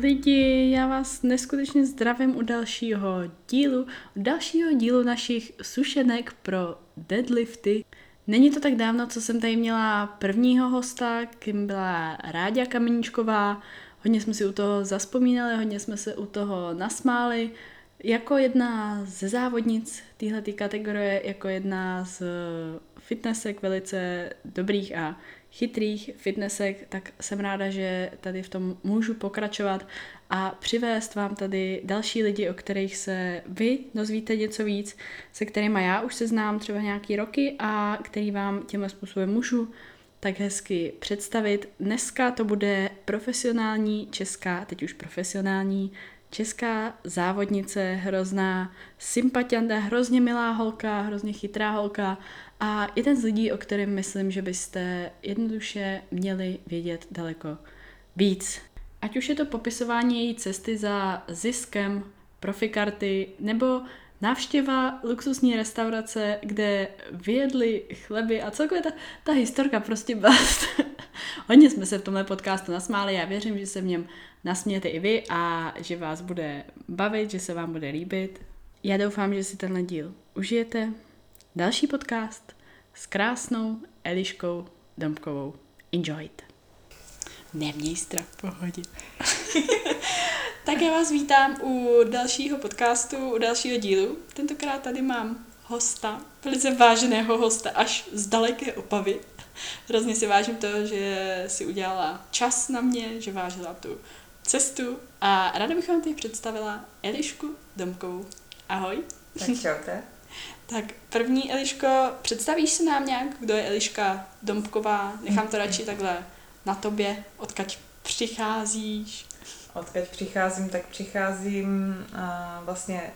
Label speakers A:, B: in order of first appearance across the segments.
A: lidi, já vás neskutečně zdravím u dalšího dílu, u dalšího dílu našich sušenek pro deadlifty. Není to tak dávno, co jsem tady měla prvního hosta, kým byla Ráďa Kameníčková. Hodně jsme si u toho zaspomínali, hodně jsme se u toho nasmáli. Jako jedna ze závodnic téhle kategorie, jako jedna z fitnessek velice dobrých a chytrých fitnessek, tak jsem ráda, že tady v tom můžu pokračovat a přivést vám tady další lidi, o kterých se vy dozvíte něco víc, se kterými já už se znám třeba nějaký roky a který vám tímhle způsobem můžu tak hezky představit. Dneska to bude profesionální česká, teď už profesionální česká závodnice, hrozná sympatianta, hrozně milá holka, hrozně chytrá holka a jeden z lidí, o kterém myslím, že byste jednoduše měli vědět daleko víc. Ať už je to popisování její cesty za ziskem, profikarty nebo návštěva luxusní restaurace, kde vyjedli chleby a celkově ta, ta historka prostě byla... Hodně jsme se v tomhle podcastu nasmáli, já věřím, že se v něm nasmějete i vy a že vás bude bavit, že se vám bude líbit. Já doufám, že si tenhle díl užijete. Další podcast s krásnou Eliškou Domkovou. Enjoy it. Neměj strach, v pohodě. tak já vás vítám u dalšího podcastu, u dalšího dílu. Tentokrát tady mám hosta, velice váženého hosta, až z daleké opavy. Hrozně si vážím to, že si udělala čas na mě, že vážila tu cestu a ráda bych vám teď představila Elišku Domkovou. Ahoj.
B: Tak čaute.
A: Tak první, Eliško, představíš se nám nějak, kdo je Eliška Domková? Nechám to radši takhle na tobě, odkaď přicházíš?
B: Odkaď přicházím, tak přicházím a vlastně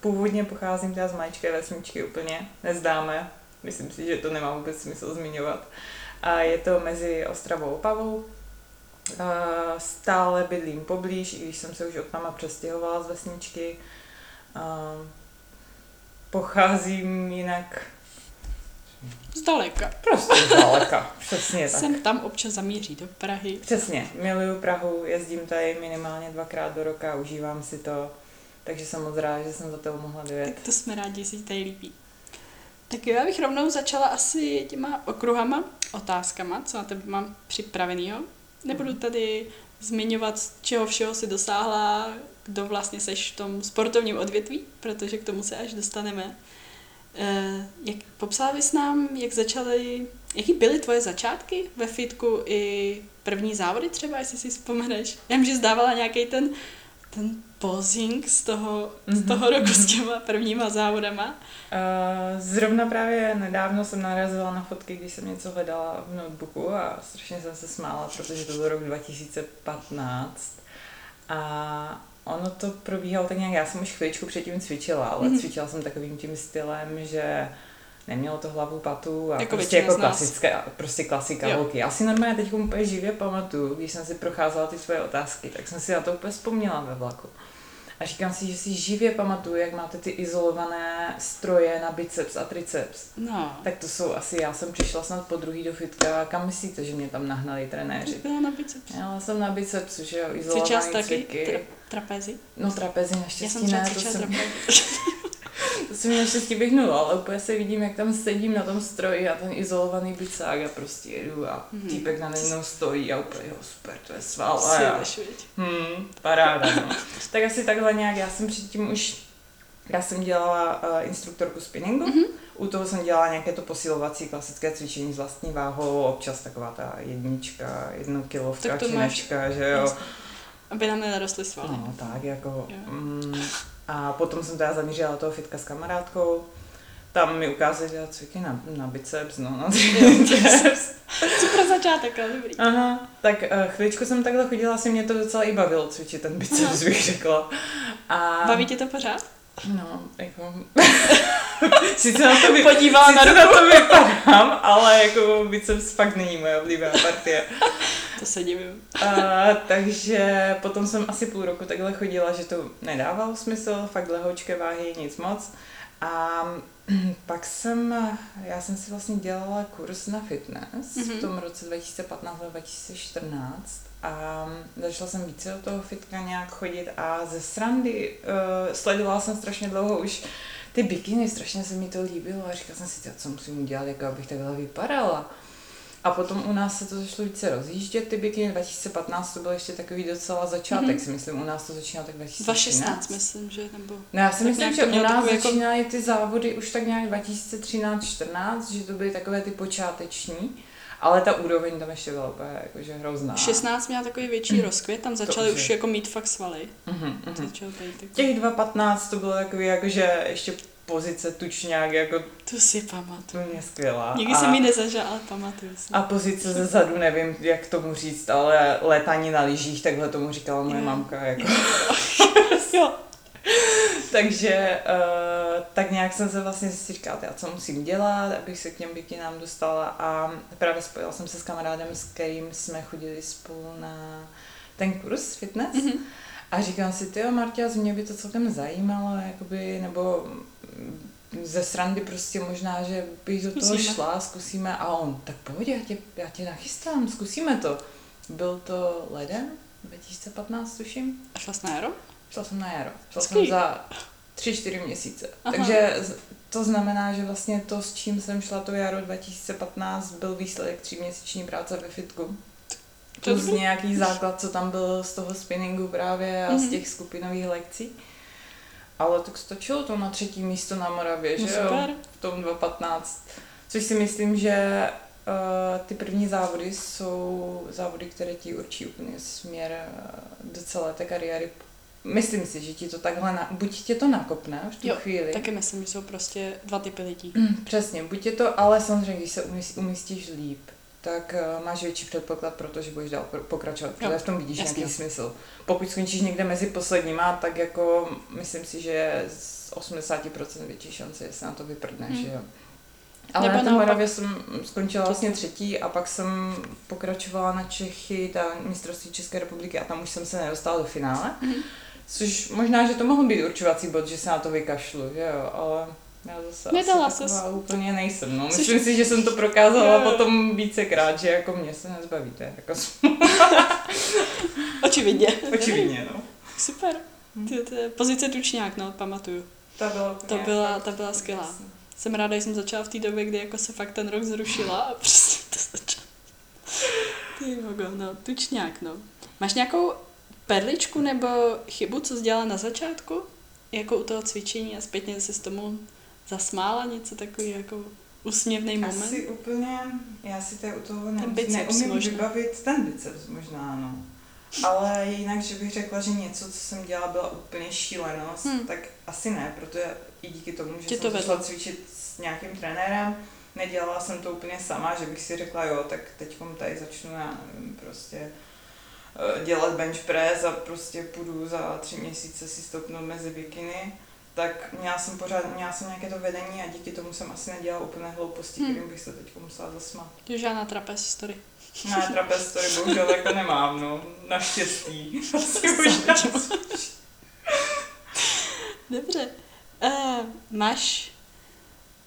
B: původně pocházím teda z maličké vesničky úplně, nezdáme, myslím si, že to nemá vůbec smysl zmiňovat. A je to mezi Ostravou a Opavou. Stále bydlím poblíž, i když jsem se už od mama přestěhovala z vesničky pocházím jinak
A: Zdaleka.
B: Prostě zdaleka, přesně tak.
A: Jsem tam občas zamíří do Prahy.
B: Přesně, miluju Prahu, jezdím tady minimálně dvakrát do roka, užívám si to, takže jsem moc ráda, že jsem za toho mohla dojet.
A: Tak to jsme rádi, že si tady líbí. Tak jo, já bych rovnou začala asi těma okruhama, otázkama, co na tebe mám připravenýho. Nebudu mhm. tady zmiňovat, čeho všeho si dosáhla, kdo vlastně seš v tom sportovním odvětví, protože k tomu se až dostaneme. Eh, jak, popsala bys nám, jak začaly, jaký byly tvoje začátky ve fitku i první závody třeba, jestli si vzpomeneš? Já vím, že zdávala nějaký ten, ten posing z toho, mm-hmm. z toho roku s těma prvníma závodama.
B: Uh, zrovna právě nedávno jsem narazila na fotky, když jsem něco hledala v notebooku a strašně jsem se smála, protože to byl rok 2015. A Ono to probíhalo tak nějak, já jsem už chvíličku předtím cvičila, ale mm-hmm. cvičila jsem takovým tím stylem, že nemělo to hlavu patu a jako prostě jako klasické, prostě klasika holky. Já si normálně teď úplně živě pamatuju, když jsem si procházela ty svoje otázky, tak jsem si na to úplně vzpomněla ve vlaku. A říkám si, že si živě pamatuju, jak máte ty izolované stroje na biceps a triceps.
A: No.
B: Tak to jsou asi, já jsem přišla snad po druhý do fitka, kam myslíte, že mě tam nahnali trenéři?
A: Byla na biceps.
B: Já jsem na bicepsu, že jo, izolované cviky.
A: Taky trapezi?
B: No trapezi naštěstí
A: Já
B: jsem
A: ne, to jsem,
B: to se mi naštěstí vyhnulo, ale úplně se vidím, jak tam sedím na tom stroji a ten izolovaný bicák a prostě jedu a hmm. týpek na mnou stojí a úplně, jo, super, to je sval. A já, hmm, paráda, no. tak asi takhle nějak, já jsem předtím už, já jsem dělala uh, instruktorku spinningu, mm-hmm. u toho jsem dělala nějaké to posilovací klasické cvičení s vlastní váhou, občas taková ta jednička, jednokilovka, činečka, že jo.
A: Aby nám nenarostly svaly.
B: No, tak jako. Mm, a potom jsem teda zamířila toho fitka s kamarádkou. Tam mi ukázali dělat cviky na, na biceps, no, na
A: biceps. Super začátek, ale dobrý.
B: Aha, tak uh, chvíličku jsem takhle chodila, asi mě to docela i bavilo cvičit ten biceps, bych řekla.
A: A... Baví tě to pořád?
B: No, jako... sice na to, vy...
A: Podívala
B: sice na, na to vypadám, ale jako biceps fakt není moje oblíbená partie.
A: To se divím.
B: A, takže potom jsem asi půl roku takhle chodila, že to nedávalo smysl, fakt lehoučké váhy, nic moc. A pak jsem, já jsem si vlastně dělala kurz na fitness mm-hmm. v tom roce 2015-2014 a začala jsem více do toho fitka nějak chodit a ze srandy uh, sledovala jsem strašně dlouho už ty bikiny, strašně se mi to líbilo a říkala jsem si, co musím udělat, jako abych takhle vypadala. A potom u nás se to začalo více rozjíždět, ty bikiny. 2015 to byl ještě takový docela začátek, mm-hmm. si myslím. U nás to začínalo tak 2013.
A: 2016, myslím, že nebo...
B: No já si myslím, že u nás jako... začínaly ty závody už tak nějak 2013-14, že to byly takové ty počáteční. Ale ta úroveň tam ještě byla úplně jakože hrozná.
A: 16 měla takový větší mm. rozkvět, tam začaly už, jako mít fakt svaly. Mm-hmm,
B: mm-hmm. Těch 2.15 to bylo takový jakože ještě pozice tučňák jako...
A: Tu si pamatuju.
B: Mě skvělá.
A: Nikdy a, jsem ji nezažila, ale pamatuju si.
B: A pozice ze zadu, nevím, jak tomu říct, ale létání na lyžích, takhle tomu říkala moje jo. mamka. Jako. jo. Takže uh, tak nějak jsem se vlastně si říkala, co musím dělat, abych se k těm bikinám dostala a právě spojila jsem se s kamarádem, s kterým jsme chodili spolu na ten kurz fitness. Mm-hmm. A říkám si, ty Martia, mě by to celkem zajímalo, jakoby, nebo ze srandy prostě možná, že bych do toho zkusíme. šla, zkusíme a on, tak pojď, já tě, já tě nachystám, zkusíme to. Byl to leden 2015, tuším.
A: A šla jsi na jaro?
B: Šla jsem na jaro. Šla Ský. jsem za tři, čtyři měsíce. Aha. Takže to znamená, že vlastně to, s čím jsem šla to jaro 2015, byl výsledek tříměsíční práce ve fitku. Plus nějaký základ, co tam byl z toho spinningu právě a mm-hmm. z mhm. těch skupinových lekcí. Ale tak stačilo to na třetí místo na Moravě, no že super. jo? V tom 2015. Což si myslím, že uh, ty první závody jsou závody, které ti určí úplně směr uh, do celé té kariéry. Myslím si, že ti to takhle, na, buď tě to nakopne v tu jo, chvíli.
A: taky myslím, že jsou prostě dva typy lidí.
B: Mm, přesně, buď je to, ale samozřejmě, když se umístíš líp, tak uh, máš větší předpoklad pro to, že budeš dál pokračovat, protože v tom vidíš jasný. nějaký smysl. Pokud skončíš někde mezi posledníma, tak jako myslím si, že z 80% větší šance, se na to vyprdneš, že jo. Ale Nebo na Moravě jsem skončila vlastně třetí a pak jsem pokračovala na Čechy, ta mistrovství České republiky a tam už jsem se nedostala do finále. Hmm. Což možná, že to mohl být určovací bod, že se na to vykašlu, že jo, ale já zase Nedala asi taková úplně nejsem. No. Myslím Což... si, že jsem to prokázala jo. potom vícekrát, že jako mě se nezbavíte. Jako
A: Očividně.
B: Očividně, no.
A: Super. Hm. Ty, ty, pozice tučňák, no, pamatuju.
B: Ta byla,
A: to byla, ta byla skvělá. Jasný. Jsem ráda, že jsem začala v té době, kdy jako se fakt ten rok zrušila a prostě to začalo. Ty mogo, no, tučňák, no. Máš nějakou perličku nebo chybu, co jsi dělala na začátku? Jako u toho cvičení a zpětně se s tomu zasmála něco takový jako úsměvný moment?
B: Asi úplně, já si to u toho ne, neumím možná. vybavit, ten biceps možná, no. Ale jinak, že bych řekla, že něco, co jsem dělala, byla úplně šílenost, hmm. tak asi ne, protože i díky tomu, že Tě jsem to začala cvičit s nějakým trenérem, nedělala jsem to úplně sama, že bych si řekla, jo, tak teď tady začnu, já nevím, prostě dělat bench press a prostě půjdu za tři měsíce si stoupnout mezi bikiny tak měla jsem pořád, měla jsem nějaké to vedení a díky tomu jsem asi nedělala úplně hlouposti, hmm. kterým bych se teď musela zasmát.
A: To žádná trapez story.
B: Ne, trapez story bohužel jako nemám, no. Naštěstí.
A: Dobře. Uh, máš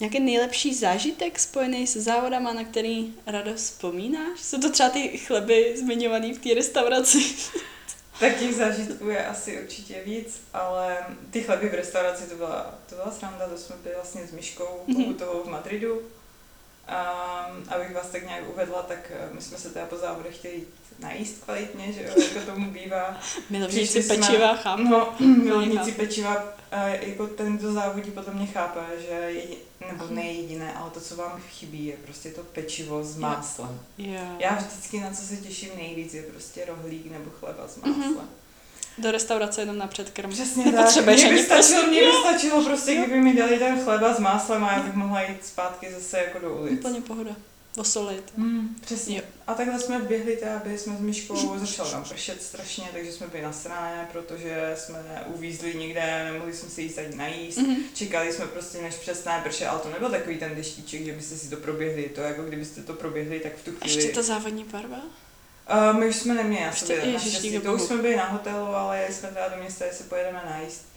A: nějaký nejlepší zážitek spojený s závodama, na který radost vzpomínáš? Jsou to třeba ty chleby zmiňované v té restauraci?
B: Tak těch zážitků je asi určitě víc, ale ty chleby v restauraci to byla, to byla sranda, to jsme byli vlastně s Myškou u toho v Madridu. Um, abych vás tak nějak uvedla, tak eh, my jsme se teda po závodech chtěli najíst kvalitně, že jo, jako tomu bývá.
A: Milovníci pečiva, chápu.
B: No, milovníci pečiva, jako ten, kdo závodí, potom mě chápe, že je, nebo ne jediné, ale to, co vám chybí, je prostě to pečivo s máslem.
A: Yeah.
B: Já vždycky na co se těším nejvíc, je prostě rohlík nebo chleba s máslem. Mm-hmm.
A: Do restaurace jenom na předkrm.
B: Přesně tak. Mě by, stačilo, mě by stačilo prostě, kdyby mi dali ten chleba s máslem a já bych mohla jít zpátky zase jako do ulic.
A: Úplně pohoda osolit.
B: Mm, přesně. Jo. A takhle jsme běhli, teda byli jsme s Myškou, začalo nám pršet strašně, takže jsme byli na straně, protože jsme uvízli někde, nemohli jsme si jít ani najíst. Mm-hmm. Čekali jsme prostě, než přestane pršet, ale to nebyl takový ten deštíček, že byste si to proběhli. To jako kdybyste to proběhli, tak v tu chvíli...
A: Ještě ta závodní barva?
B: Uh, my už jsme neměli na
A: Ještě-
B: sobě,
A: ježiš,
B: To už jsme byli na hotelu, ale jeli jsme teda do města, jestli pojedeme najíst.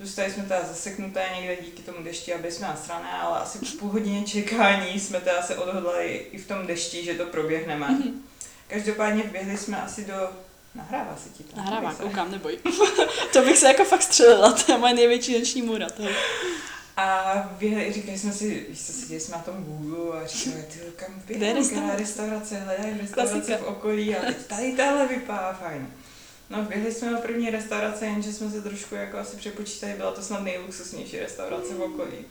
B: Zůstali jsme teda zaseknuté někde díky tomu dešti, aby jsme nasrané, ale asi po půl hodině čekání jsme teda se odhodlali i v tom dešti, že to proběhneme.
A: Mhm.
B: Každopádně vběhli jsme asi do... Nahrává se ti to?
A: Nahrává,
B: se.
A: koukám, neboj. to bych se jako fakt střelila, to je moje největší noční můra. To je.
B: A běhli, říkali jsme si, víš co, seděli jsme na tom Google a říkali, ty kam běhnu,
A: restaurace?
B: hledají restaurace
A: Klasika.
B: v okolí a teď tady tahle vypadá fajn. No, běhli jsme do první restaurace, jenže jsme se trošku jako asi přepočítali, byla to snad nejluxusnější restaurace v okolí.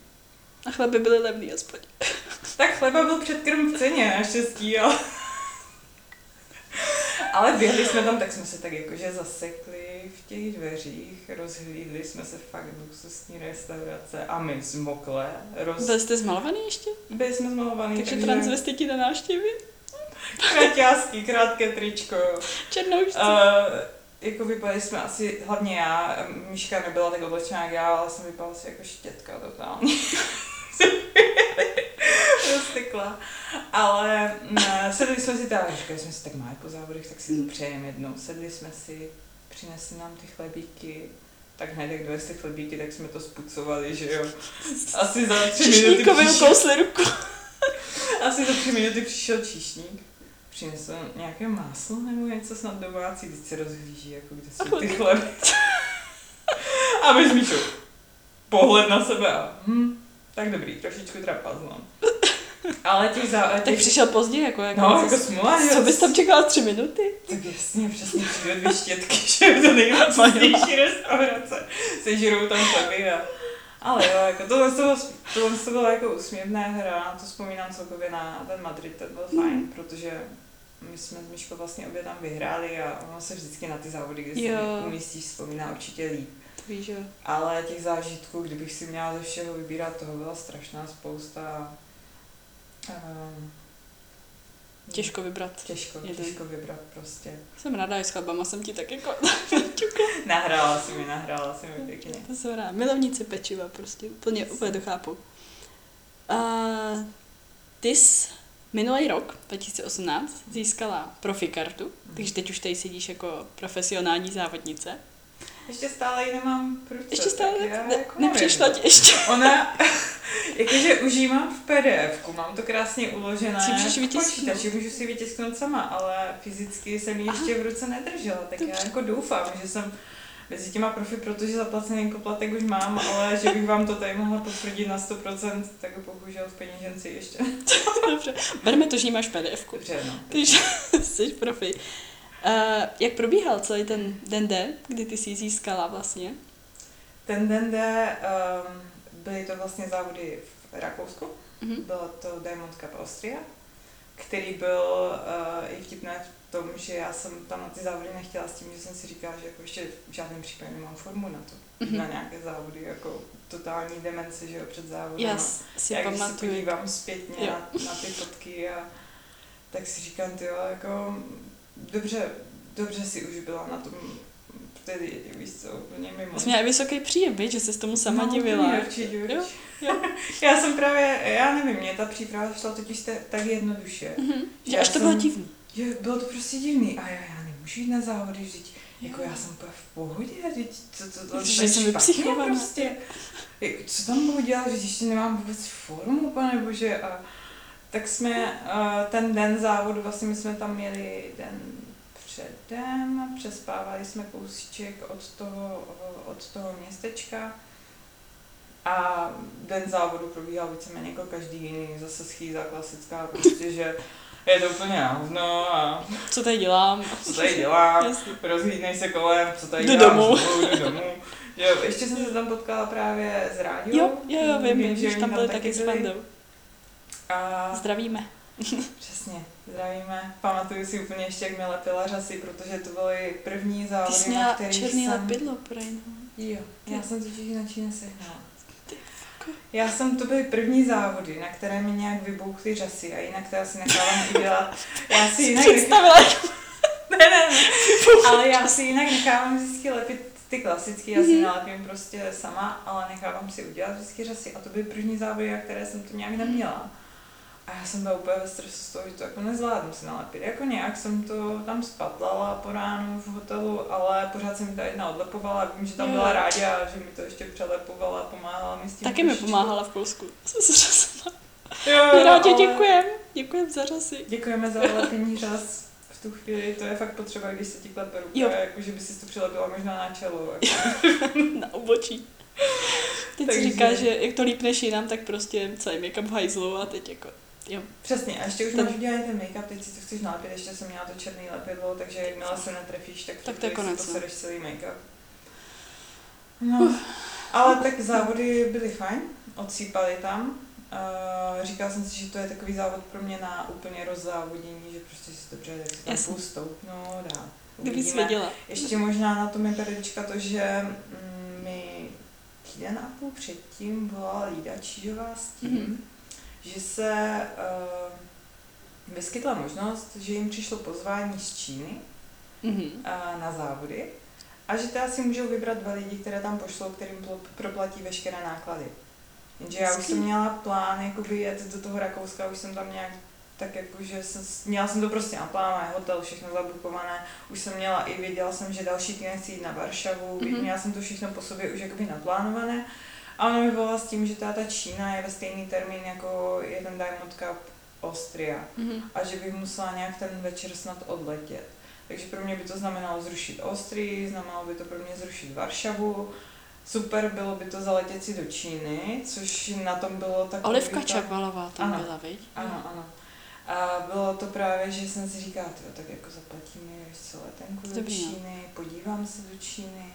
A: A chleby byly levný aspoň.
B: Tak chleba byl předkrm v ceně, naštěstí, ale... Ale běhli jsme tam, tak jsme se tak jakože zasekli v těch dveřích, rozhlídli jsme se fakt luxusní restaurace a my zmokle, roz...
A: Byli jste zmalovaný ještě?
B: byli jsme zmalovaný,
A: Takže
B: takže,
A: transvestiti na návštěvě?
B: kraťásky, krátké tričko.
A: Černoušci.
B: Uh, jako vypadali jsme asi, hlavně já, Míška nebyla tak oblečená jak já, ale jsem vypadala asi jako štětka totálně. Roztykla. Ale ne, sedli jsme si tam, říkali jsme si, tak máme po závodech, tak si to přejeme jednou. Sedli jsme si, přinesli nám ty chlebíky, tak hned jak dovesti chlebíky, tak jsme to spucovali, že jo. Asi za tři minuty přišel,
A: ruku.
B: asi za tři minuty přišel číšník. Přinesl nějaké máslo nebo něco snad domácí, teď se rozhlíží, jako kde jsou ty chleby. A my s Míšou. Pohled na sebe a hm, tak dobrý, trošičku trapas, no. Ale těch za...
A: Tak
B: Těch,
A: přišel pozdě, jako, jako,
B: no, jako smula, že
A: co bys tam čekala tři minuty?
B: Tak jasně, přesně přijde dvě štětky, že je to nejlepší restaurace. Sežerou tam chleby a... Ale jo, jako tohle, to bylo, tohle to bylo jako úsměvná hra, to vzpomínám celkově na ten Madrid, ten byl fajn, protože my jsme s Myškou vlastně obě tam vyhráli a ono se vždycky na ty závody, kde se umístíš, vzpomíná určitě líp.
A: To víš, jo.
B: Ale těch zážitků, kdybych si měla ze všeho vybírat, toho byla strašná spousta. Um,
A: Těžko vybrat.
B: Těžko,
A: Jeden.
B: těžko vybrat prostě.
A: Jsem ráda, že s chlebama jsem ti tak jako
B: Nahrála si mi, nahrála si mi pěkně.
A: To jsem ráda. Milovníci pečiva prostě, úplně, úplně to chápu. A ty jsi minulý rok, 2018, získala profi kartu, takže teď už tady sedíš jako profesionální závodnice.
B: Ještě stále ji nemám v ruce.
A: Ještě stále
B: já
A: ne,
B: jako
A: nepřišla ti ještě.
B: Ona, jakože už ji mám v pdf mám to krásně uložené
A: Si můžeš
B: v
A: vytisknout.
B: počítači, můžu si vytisknout sama, ale fyzicky jsem ji ještě v ruce nedržela, tak já
A: Dobře.
B: jako doufám, že jsem mezi těma profi, protože zaplacený poplatek už mám, ale že bych vám to tady mohla potvrdit na 100%, tak bohužel v peněženci ještě.
A: Dobře, berme to, že jí máš pdf
B: Dobře, no.
A: takže jsi profi. Uh, jak probíhal celý ten den D, kdy ty jsi ji získala vlastně?
B: Ten den, jde, um, byly to vlastně závody v Rakousku,
A: Mhm.
B: Bylo to Diamond Cup Austria, který byl uh, i vtipné tom, že já jsem tam na ty závody nechtěla s tím, že jsem si říkala, že jako ještě v žádném případě nemám formu na to.
A: Mhm.
B: Na nějaké závody, jako totální demence, že jo, před závodem.
A: Já s- si
B: Já když se
A: pamatuju.
B: podívám zpětně
A: Jo.
B: na, na ty fotky a tak si říkám, ty jo, jako dobře, dobře si už byla na tom tedy, víš co, úplně mimo.
A: Jsi měla vysoký příjem, víš, že jsi tomu sama
B: no,
A: divila.
B: Určitě,
A: Jo,
B: určitě.
A: jo.
B: Já jsem právě, já nevím, mě ta příprava šla totiž tak jednoduše.
A: Mhm.
B: Že
A: až to
B: jsem-
A: bylo divný.
B: Že bylo to prostě divný a já, já nemůžu jít na závody, vždyť jako já jsem úplně v pohodě, teď co to, to, to,
A: Že
B: je
A: jsem vypsychovaná.
B: prostě. Co tam budu dělat, že ještě nemám vůbec formu, pane bože. A tak jsme uh, ten den závodu, vlastně my jsme tam měli den předem, přespávali jsme kousíček od toho, od toho městečka a den závodu probíhal víceméně jako každý jiný, zase schýza klasická, prostě, že je to úplně na hovno a
A: Co tady dělám?
B: co tady dělám,
A: Jasně.
B: rozhlídnej se kolem, co tady
A: Jdu
B: dělám,
A: domů.
B: jdu domů. Jo, ještě jsem se tam potkala právě s Rádiou.
A: Jo, jo, jo, vím, vím, že tam byli taky s
B: byli.
A: Vandou.
B: A
A: Zdravíme.
B: přesně, zdravíme. Pamatuju si úplně ještě, jak mi lepila řasy, protože to byly první
A: Ty
B: závody,
A: jsi
B: na
A: měla
B: kterých
A: černý
B: jsem...
A: lepidlo, prej, no.
B: Jo, já jsem totiž jinak nesehnala.
A: Ty
B: Já jsem, to byly první závody, na které mi nějak vybouchly řasy a jinak to asi nechávám udělat. Já si jinak
A: Představila,
B: ne, ne, ne, ale já si jinak nechávám vždycky lepit ty klasické, já si
A: Mhm.
B: nalepím prostě sama, ale nechávám si udělat vždycky řasy a to byly první závody, na které jsem to nějak neměla. A já jsem byla úplně ve stresu z toho, že to jako nezvládnu si nalepit. Jako nějak jsem to tam spatlala po ránu v hotelu, ale pořád jsem mi ta jedna odlepovala. Vím, že tam
A: Jo.
B: byla rádia, že mi to ještě přelepovala, pomáhala mi s tím.
A: Taky mi pomáhala v Polsku. Jsem se.
B: Jo,
A: Rádi
B: ale
A: děkujem. Děkujem za řasy.
B: Děkujeme za lepení řas v tu chvíli. To je fakt potřeba, když se ti klepe ruka,
A: Jo.
B: jako že by si to přilepila možná na čelo. Jako.
A: Na obočí. Teď
B: Takže-
A: si říká, že jak to lípneš jinam, tak prostě celý make-up v hajzlu a teď jako, jo.
B: Přesně, a ještě už
A: No.
B: máš udělaný ten make-up, teď si to chceš nalepit, ještě jsem měla to černý lepidlo, takže jakmile se netrefíš, tak,
A: Tak to je konec, no.
B: posereš celý make-up. No, ale tak závody byly fajn, odsýpali tam. Uh, říkala jsem si, že to je takový závod pro mě na úplně rozzávodění, že prostě si dobře, tak si tam půl stoupnout a
A: Kdyby věděla.
B: Ještě možná na tom je perlička to, že mm, mi týden a půl předtím volala Lída Čížová s tím,
A: Mhm.
B: Že se uh, vyskytla možnost, že jim přišlo pozvání z Číny
A: Mhm.
B: uh, na závody a že teda si můžou vybrat dva lidi, které tam pošlou, kterým proplatí veškeré náklady. Jenže já už jsem měla plán jakoby jet do toho Rakouska, už jsem tam nějak tak jako, že jsem, měla jsem to prostě naplánované, hotel, všechno zabukované, už jsem měla i věděla jsem, že další týden chci jít na Varšavu,
A: Mhm.
B: mm-hmm. měla jsem to všechno po sobě už jakoby naplánované a ona mi volala s tím, že ta, ta Čína je ve stejný termín jako je ten Diamond Cup Austria
A: Mhm.
B: a že bych musela nějak ten večer snad odletět. Takže pro mě by to znamenalo zrušit Austrii, znamenalo by to pro mě zrušit Varšavu. Super bylo by to zaletět si do Číny, což na tom bylo tak.
A: Olivka Čabalová tam
B: Ano.
A: byla, viď?
B: Ano, ano. A bylo to právě, že jsem si říkala, tyjo, tak jako zaplatíme co, letenku do
A: Dobrý, no.
B: Číny, podívám se do Číny.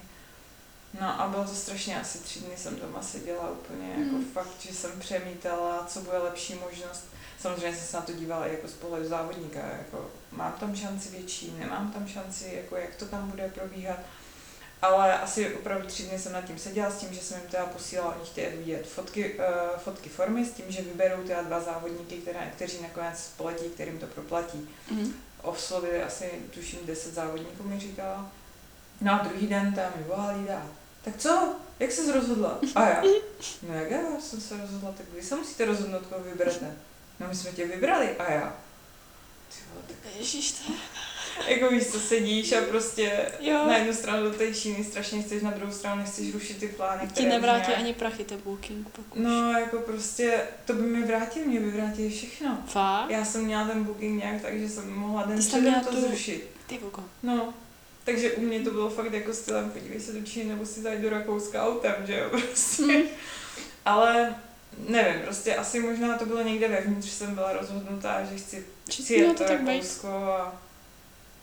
B: No a bylo to strašně, asi tři dny jsem doma seděla úplně,
A: Mm.
B: jako fakt, že jsem přemítala, co bude lepší možnost. Samozřejmě jsem se na to dívala i jako z pohledu závodníka, jako mám tam šanci větší, nemám tam šanci, jako jak to tam bude probíhat. Ale asi opravdu tři dny jsem nad tím seděla s tím, že jsem jim teda posílala, oni chtějí vidět fotky, uh, fotky formy s tím, že vyberou teda dva závodníky, které, kteří nakonec poletí, kterým to proplatí.
A: Mhm.
B: Oslovili asi, tuším, 10 závodníků mi říkala. No a druhý den tam mi volala Lída. Tak co? Jak jsi rozhodla? A já. No jak já jsem se rozhodla, tak vy se musíte rozhodnout, koho vyberete. No my jsme tě vybrali. A já. Ty vole, tak
A: Ježíš, to
B: jako víš, co sedíš a prostě
A: Jo.
B: na jednu stranu do té Číny strašně chceš, na druhou stranu nechceš rušit ty plány,
A: ti
B: už
A: nevrátí
B: nějak-
A: ani prachy, to booking, pokud.
B: No, jako prostě, to by mi vrátili, mě by vrátili všechno.
A: Fakt?
B: Já jsem měla ten booking nějak tak, že jsem mohla den předem to
A: tu-
B: zrušit.
A: Ty vogo.
B: No, takže u mě to bylo fakt jako stylem, podívej se do Číny nebo si zajít do Rakouska autem, že jo, prostě.
A: Mm.
B: Ale nevím, prostě asi možná to bylo někde vevnitř, jsem byla rozhodnutá, že chci, chci jet
A: to
B: to. Rakousko a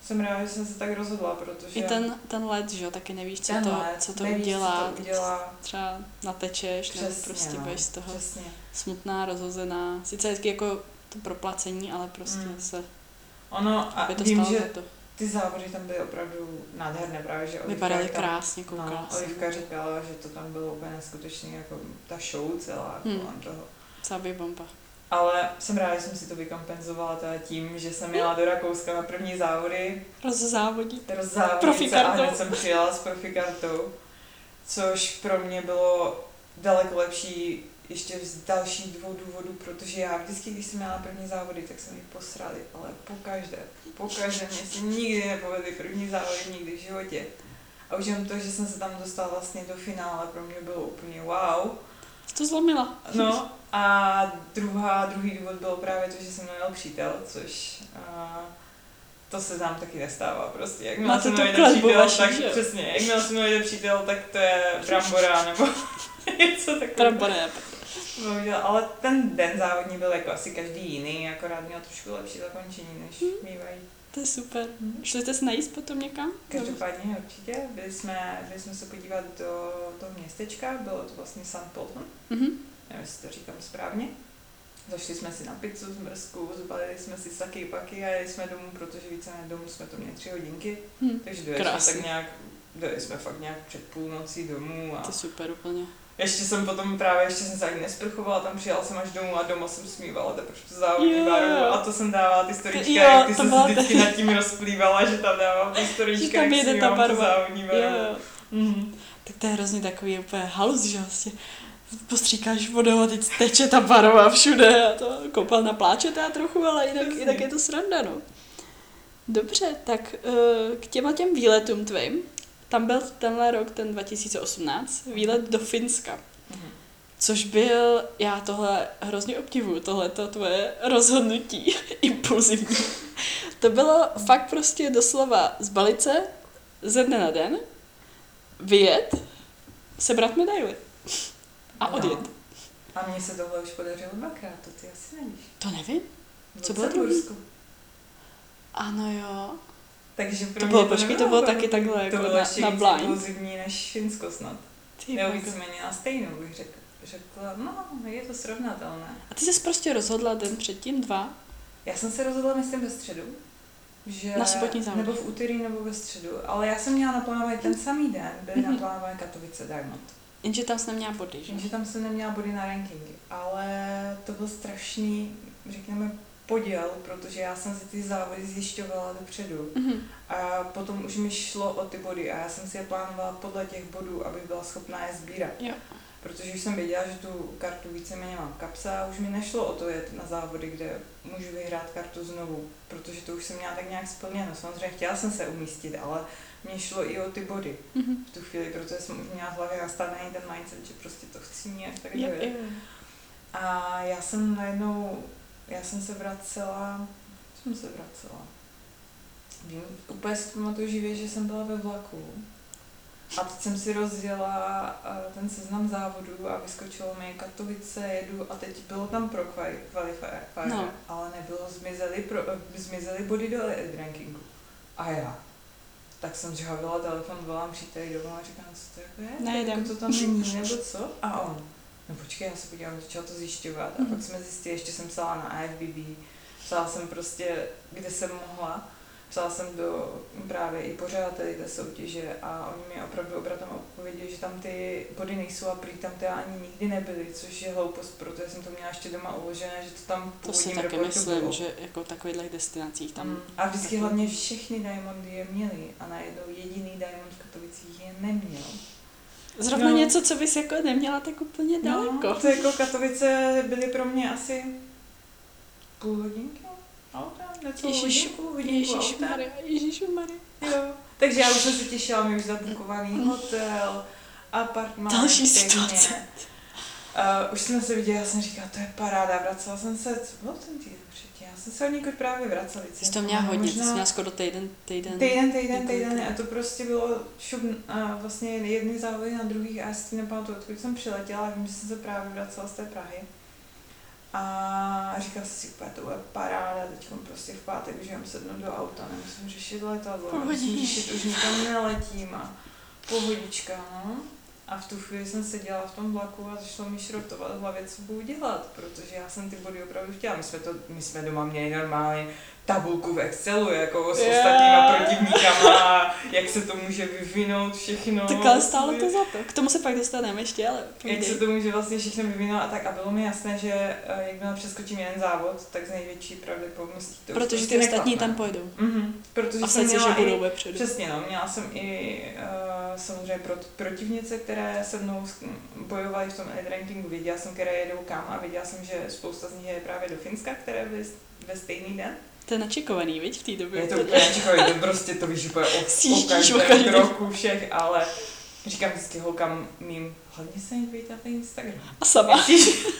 B: jsem ráda, že jsem se tak rozhodla, protože
A: I ten, ten let, že jo, taky nevíš, co to,
B: let,
A: co to
B: nevíš,
A: udělá.
B: Co to udělá.
A: Třeba natečeš, nebo
B: Přesně,
A: prostě
B: no,
A: budeš z toho
B: Přesně.
A: smutná, rozhozená. Sice vždycky jako to proplacení, ale prostě
B: Mm.
A: se,
B: Ono, a
A: aby to
B: vím, že
A: to.
B: Ty závody tam byly opravdu nádherné, právě, že
A: Vypadaly krásně, koukala
B: No,
A: jsem.
B: Olivka říkala, že to tam bylo úplně neskutečný, jako ta show celá
A: Hmm.
B: kolem toho.
A: Cabý bomba.
B: Ale jsem ráda, že jsem si to vykompenzovala teda tím, že jsem jela do Rakouska na první závody,
A: Rozzávodí.
B: rozzávodnice a
A: Profikartou.
B: hned jsem přijela s profikartou, což pro mě bylo daleko lepší ještě z dalších dvou důvodů, protože já vždycky, když jsem měla první závody, tak jsem jich posrali, ale pokaždé, pokaždé mě se nikdy nepovedly první závody nikdy v životě. A už jen to, že jsem se tam dostala vlastně do finále, pro mě bylo úplně wow.
A: To zlomila.
B: No a druhá, druhý důvod byl právě to, že jsem měl přítel, což a, to se tam taky nestává prostě.
A: Máte tu
B: mnou jde
A: kletbu
B: přítel,
A: vaši,
B: tak
A: že
B: přesně, jakmile se mnou jde přítel, tak to je brambora nebo něco takového.
A: Trambone.
B: Bohužel, ale ten den závodní byl jako asi každý jiný, akorát měl trošku lepší zakončení, než
A: Hmm.
B: mývají.
A: To je super. Šli jste se najíst potom někam?
B: Každopádně určitě, byli jsme, byli jsme se podívat do toho městečka, bylo to vlastně St. Polton,
A: Mhm.
B: nevím, jestli to říkám správně. Zašli jsme si na pizzu z mrzku, zbalili jsme si saky paky a jeli jsme domů, protože více než domů jsme to měli tři hodinky,
A: Hm.
B: takže dojeli jsme tak nějak, dojeli jsme fakt nějak před půlnocí domů a
A: To je super úplně.
B: Ještě jsem potom právě, ještě jsem se ani nesprchovala, tam přijela jsem až domů a doma jsem smívala teprve tu závodní
A: Jo.
B: baru a to jsem dávala ty storička,
A: Jo,
B: jak ty
A: to
B: se vždycky nad tím rozplývala, že tam dávám ty storička,
A: tam
B: jak
A: jede ta barva.
B: závodní baru.
A: Jo.
B: Mhm.
A: Tak to je hrozně takový úplně halus, že vlastně postříkáš vodou a teď teče ta barva všude a to koupal na pláčete trochu, ale jinak, jinak je to sranda, no. Dobře, tak eh, k těma těm výletům tvým, tam byl tenhle rok, ten 2018, výlet do Finska.
B: Mhm.
A: Což byl, já tohle hrozně obdivuju, tohleto tvoje rozhodnutí impulzivní. To bylo fakt prostě doslova zbalit se ze dne na den, vyjet, sebrat medaily a
B: No.
A: odjet.
B: A mně se tohle už podařilo dvakrát, to ty asi nevíš.
A: To nevím. Co bylo
B: Lucembursku.
A: Ano jo.
B: Takže pro
A: To
B: mě
A: bylo, počkej, to bylo taky takhle
B: to
A: jako
B: bylo
A: na-
B: ještě
A: na blind.
B: impulzivní než Finsko snad.
A: Ty
B: Nebo víceméně na stejnou bych řekla. Řekla, no, je to srovnatelné.
A: A ty jsi prostě rozhodla den předtím, dva?
B: Já jsem se rozhodla, myslím, ve středu. Že,
A: Na sobotní závod.
B: Nebo v úterý, nebo ve středu. Ale já jsem měla naplánovaný ten samý den, byly
A: Mhm.
B: naplánované Katovice Diamond.
A: Jenže tam jsi neměla body, že?
B: Jenže tam jsem neměla body na rankingy. Ale to byl strašný, řekněme, poděl, protože já jsem si ty závody zjišťovala dopředu.
A: Mhm.
B: A potom už mi šlo o ty body a já jsem si je plánovala podle těch bodů, abych byla schopná je sbírat.
A: Jo.
B: Protože už jsem věděla, že tu kartu víceméně mám v kapse a už mi nešlo o to jet na závody, kde můžu vyhrát kartu znovu, protože to už jsem měla tak nějak splněno. Samozřejmě chtěla jsem se umístit, ale mě šlo i o ty body
A: Mhm.
B: v tu chvíli, protože jsem už měla v hlavě nastavený ten mindset, že prostě to chci mít tak dojet.
A: jo.
B: A já jsem najednou, já jsem se vracela, jsem se vracela. Vím, úplně si pamatuju živě, že jsem byla ve vlaku. A teď jsem si rozjela eh, ten seznam závodů a vyskočilo mi Katovice, jedu a teď bylo tam pro qualifier,
A: No.
B: ale nebylo, zmizely, pro, eh, zmizely body do rankingu. A já. Tak jsem zžhavila telefon, volám příteli domů a říkám, co to jako je?
A: Nejedem.
B: Jako to tam není, nebo co? A on, no počkej, já se podívám, začal to zjišťovat. A
A: Mhm.
B: pak jsme zjistili, ještě jsem psala na AFBB, psala jsem prostě, kde jsem mohla. Psala jsem do právě i pořadateli té soutěže a oni mi opravdu obratem odpověděli, že tam ty body nejsou a prý tam ty ani nikdy nebyly, což je hloupost, protože jsem to měla ještě doma uložené, že to tam v
A: To si taky myslím,
B: bylo.
A: že jako takových destinacích tam...
B: Mm. A vždycky
A: taky-
B: hlavně všechny diamondy je měly a najednou jediný diamond v Katovicích je neměl.
A: Zrovna
B: No.
A: něco, co bys jako neměla tak úplně daleko.
B: No, to jako Katovice byly pro mě asi půl hodinky auta, hodinku, hodinku
A: Ježíš
B: auta.
A: Maria, Ježíš Maria.
B: Jo. Takže já už jsem se těšila, mi už zabukovaný hotel, apartmán.
A: Další situace.
B: Uh, už jsme se viděli, já jsem říkala, to je paráda, vracela jsem se, co bylo ten týden jsem se od někud právě vracela.
A: Jsi to měla hodně, ty jsi měla skoro týden, týden.
B: Týden, týden, týden a to prostě bylo šup, a vlastně jedny závody na druhých a já si nepamatuju, odkud jsem přiletěla, vím, že jsem se právě vracela z té Prahy. A říkala jsem si, úplně to bude paráda, teď prostě v pátek už jenom sednu do auta, nemusím řešit letadlo, nemusím řešit, už nikam neletím a pohodička, no. A v tu chvíli jsem seděla v tom vlaku a začalo mi šrotovat v hlavě, co budu dělat, protože já jsem ty body opravdu chtěla. My jsme, to, my jsme doma měli normálně tabulku v Excelu, jako s
A: Jo.
B: ostatníma protivníkama, jak se to může vyvinout všechno.
A: Tak ale stálo to za to. K tomu se pak dostaneme ještě, ale
B: Jak
A: povídej.
B: se to může vlastně všechno vyvinout a tak. A bylo mi jasné, že eh, jakmile přeskočím jeden závod, tak z největší pravděpodobností to
A: Protože
B: prostě
A: ty ostatní tam pojedou.
B: Mhm, protože
A: A
B: jsem
A: vsadí, že
B: měla
A: budou
B: i,
A: vepředu.
B: Přesně, no. Měla jsem i uh, samozřejmě pro, protivnice, které se mnou bojovaly v tom elite rankingu. Věděla jsem, které jedou kam a věděla jsem, že spousta z nich je právě do Finska, které byly ve stejný den.
A: To je načekovaný, viď, v té době.
B: Je to úplně čekaj, to prostě to víš úplně o, o
A: Sjíždíš o
B: každém
A: každý.
B: kroku všech, ale říkám vždycky holkám mým, hlavně se dejte na ten Instagram.
A: A sama.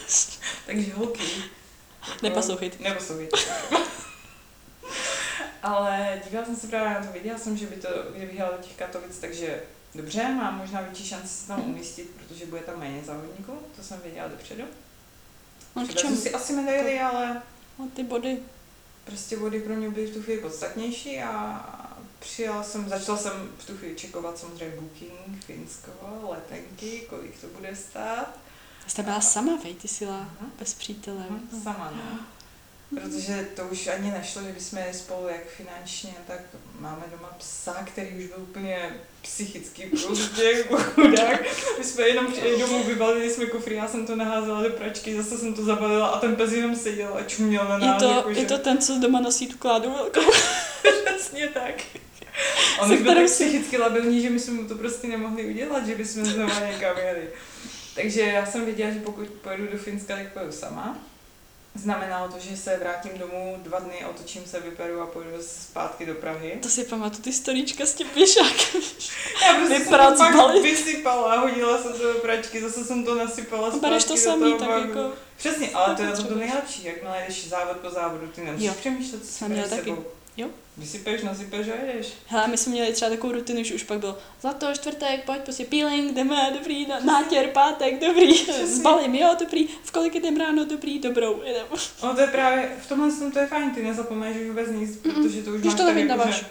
B: Takže holky.
A: Neposlouchejte.
B: Neposlouchejte. Ale dívala jsem se právě na to, věděla jsem, že by to, jela do těch Katovic, takže dobře, mám možná větší šanci se tam umístit, protože bude tam méně závodníků, to jsem věděla dopředu.
A: No k čemu?
B: si asi medaily, ale
A: No, ty body.
B: Prostě body pro mě byly v tu chvíli podstatnější a přijela jsem, začala jsem v tu chvíli čekovat samozřejmě booking, Finsko, letenky, kolik to bude stát.
A: Jste byla sama, vej, ty jsi byla bez přítele.
B: Sama, no. Protože to už ani nešlo, že bychom jeli spolu jak finančně, tak máme doma psa, který už byl úplně psychicky prostě chudák. My jsme jenom přijeli domů, vybalili jsme kufry, já jsem to naházela do pračky, zase jsem to zabalila a ten pes jenom seděl a čuměl na
A: Je
B: nás.
A: to,
B: jako,
A: je
B: že-
A: to ten, co doma nosí tu kládu velkou.
B: Přesně tak. On už byl tak psychicky labilní, že my jsme mu to prostě nemohli udělat, že bychom znova někam jeli. Takže já jsem věděla, že pokud pojedu do Finska, tak pojedu sama. Znamenalo to, že se vrátím domů dva dny, otočím se, vyperu a pojedu zase zpátky do Prahy.
A: To si pamatuju, ty storíčka s tím pěšákem.
B: Já prostě jsem to pak vysypala, hodila jsem to do pračky, zase jsem to nasypala zpátky
A: Bereš to samý, tak
B: bagu.
A: jako...
B: Přesně, ale to je to nejlepší, jakmile jdeš závod po závodu, ty nemusíš přemýšlet, co si
A: taky.
B: sebou.
A: Jo.
B: Vysypeš, nasypeš a jedeš.
A: Hele, my jsme měli třeba takovou rutinu, že už pak bylo zlato, čtvrtek, pojď, prostě peeling, jdeme, dobrý, na- nátěr, pátek, dobrý, zbalím, jo, dobrý, v kolik jdem ráno, dobrý, dobrou, jdem.
B: No to je právě, v tomhle tom to je fajn, ty nezapomeneš už vůbec nic,
A: Mm-mm.
B: protože to už
A: Když
B: máš
A: to
B: tak
A: nevydáváš.
B: že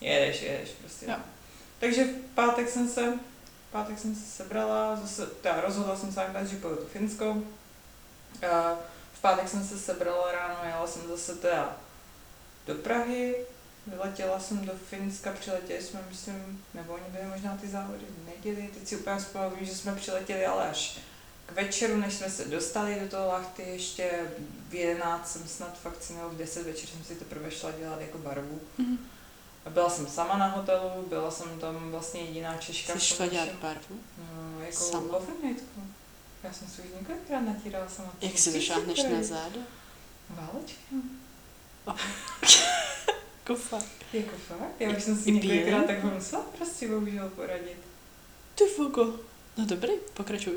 B: jedeš, jedeš prostě.
A: Jo.
B: Takže v pátek jsem se, v pátek jsem se sebrala, zase, teda rozhodla jsem se nakonec, že pojedu do Finsko. V pátek jsem se sebrala ráno, jela jsem zase teda do Prahy, vyletěla jsem do Finska, přiletěli jsme, myslím, nebo oni byly možná ty závody v neděli, teď si úplně vzpomínám, že jsme přiletěli ale až k večeru, než jsme se dostali do toho lachty, ještě v 11 jsem snad fakt nebo v 10 večer jsem si teprve šla dělat jako barvu.
A: Mhm.
B: A byla jsem sama na hotelu, byla jsem tam vlastně jediná Češka.
A: Jsi šla dělat barvu?
B: No, jako
A: Sama?
B: overnightu. Já jsem si už několikrát natírala sama.
A: Jak si došáhneš na záda?
B: Válečky.
A: Kofa.
B: Jako fakt? Já už jsem si několikrát takhle musela prostě bohužel poradit.
A: Ty fuko. No dobrý, pokračuj.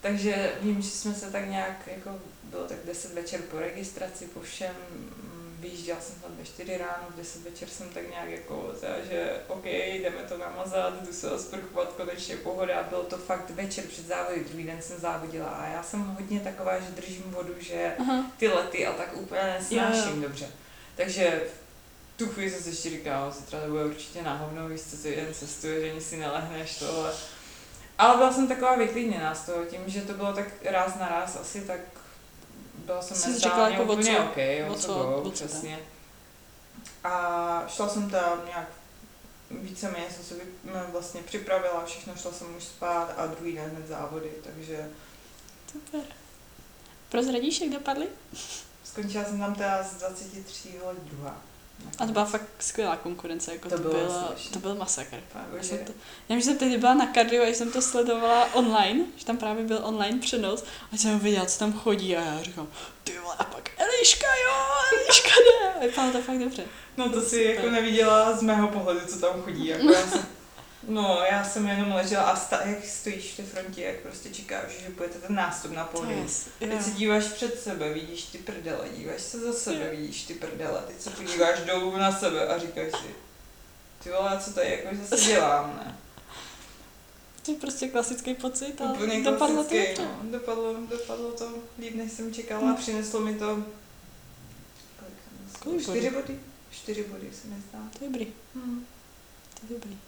B: Takže vím, že jsme se tak nějak, jako bylo tak 10 večer po registraci, po všem, mm, vyjížděla jsem tam ve 4 ráno, v 10 večer jsem tak nějak jako, teda, že OK, jdeme to namazat, jdu se osprchovat, konečně pohoda, bylo to fakt večer před závody, druhý den jsem závodila a já jsem hodně taková, že držím vodu, že
A: Aha.
B: ty lety a tak úplně nesnáším
A: Jo, jo.
B: dobře. Takže tu chvíli jsem si ještě říkala, zítra to bude určitě na hovno, víš co, ty jen cestuješ, ani si nelehneš tohle. Ale byla jsem taková vyklidněná z toho, tím, že to bylo tak ráz na ráz asi, tak byla jsem
A: Jsi
B: mentálně
A: říkala jako
B: úplně
A: co?
B: OK, o co, go,
A: O co
B: přesně. A šla jsem tam nějak víceméně jsem se no, vlastně připravila, všechno šla jsem už spát a druhý den hned závody, takže
A: Super. Prozradíš, jak dopadly?
B: skončila jsem tam teda z 23 druhá.
A: A to byla fakt skvělá konkurence, jako
B: To
A: to,
B: bylo
A: bylo, to byl masakr.
B: Fakt,
A: Já jsem, to, já že jsem tehdy byla na kardio a jsem to sledovala online, že tam právě byl online přenos a jsem viděla, co tam chodí a já říkám, ty vole, a pak Eliška, jo, Eliška. A vypadalo to fakt dobře.
B: No to si
A: Super.
B: jako neviděla z mého pohledu, co tam chodí. Jako já jsem, no, já jsem jenom ležela a sta, jak stojíš v té frontě, jak prostě čekáš, že budete ten nástup na
A: To
B: pódium.
A: je,
B: Teď se díváš před sebe, vidíš ty prdele, díváš se za sebe, vidíš ty prdele, teď se podíváš dolů na sebe a říkáš si, ty vole, co tady jako zase dělám, ne?
A: to je prostě klasický pocit, ale
B: Úplně
A: dopadlo to
B: klasický,
A: dobře.
B: no. Dopadlo, dopadlo to líp, než jsem čekala a přineslo mi to kolik čtyři body? Čtyři body se mi zdá.
A: To je dobrý,
B: Hmm.
A: to je dobrý.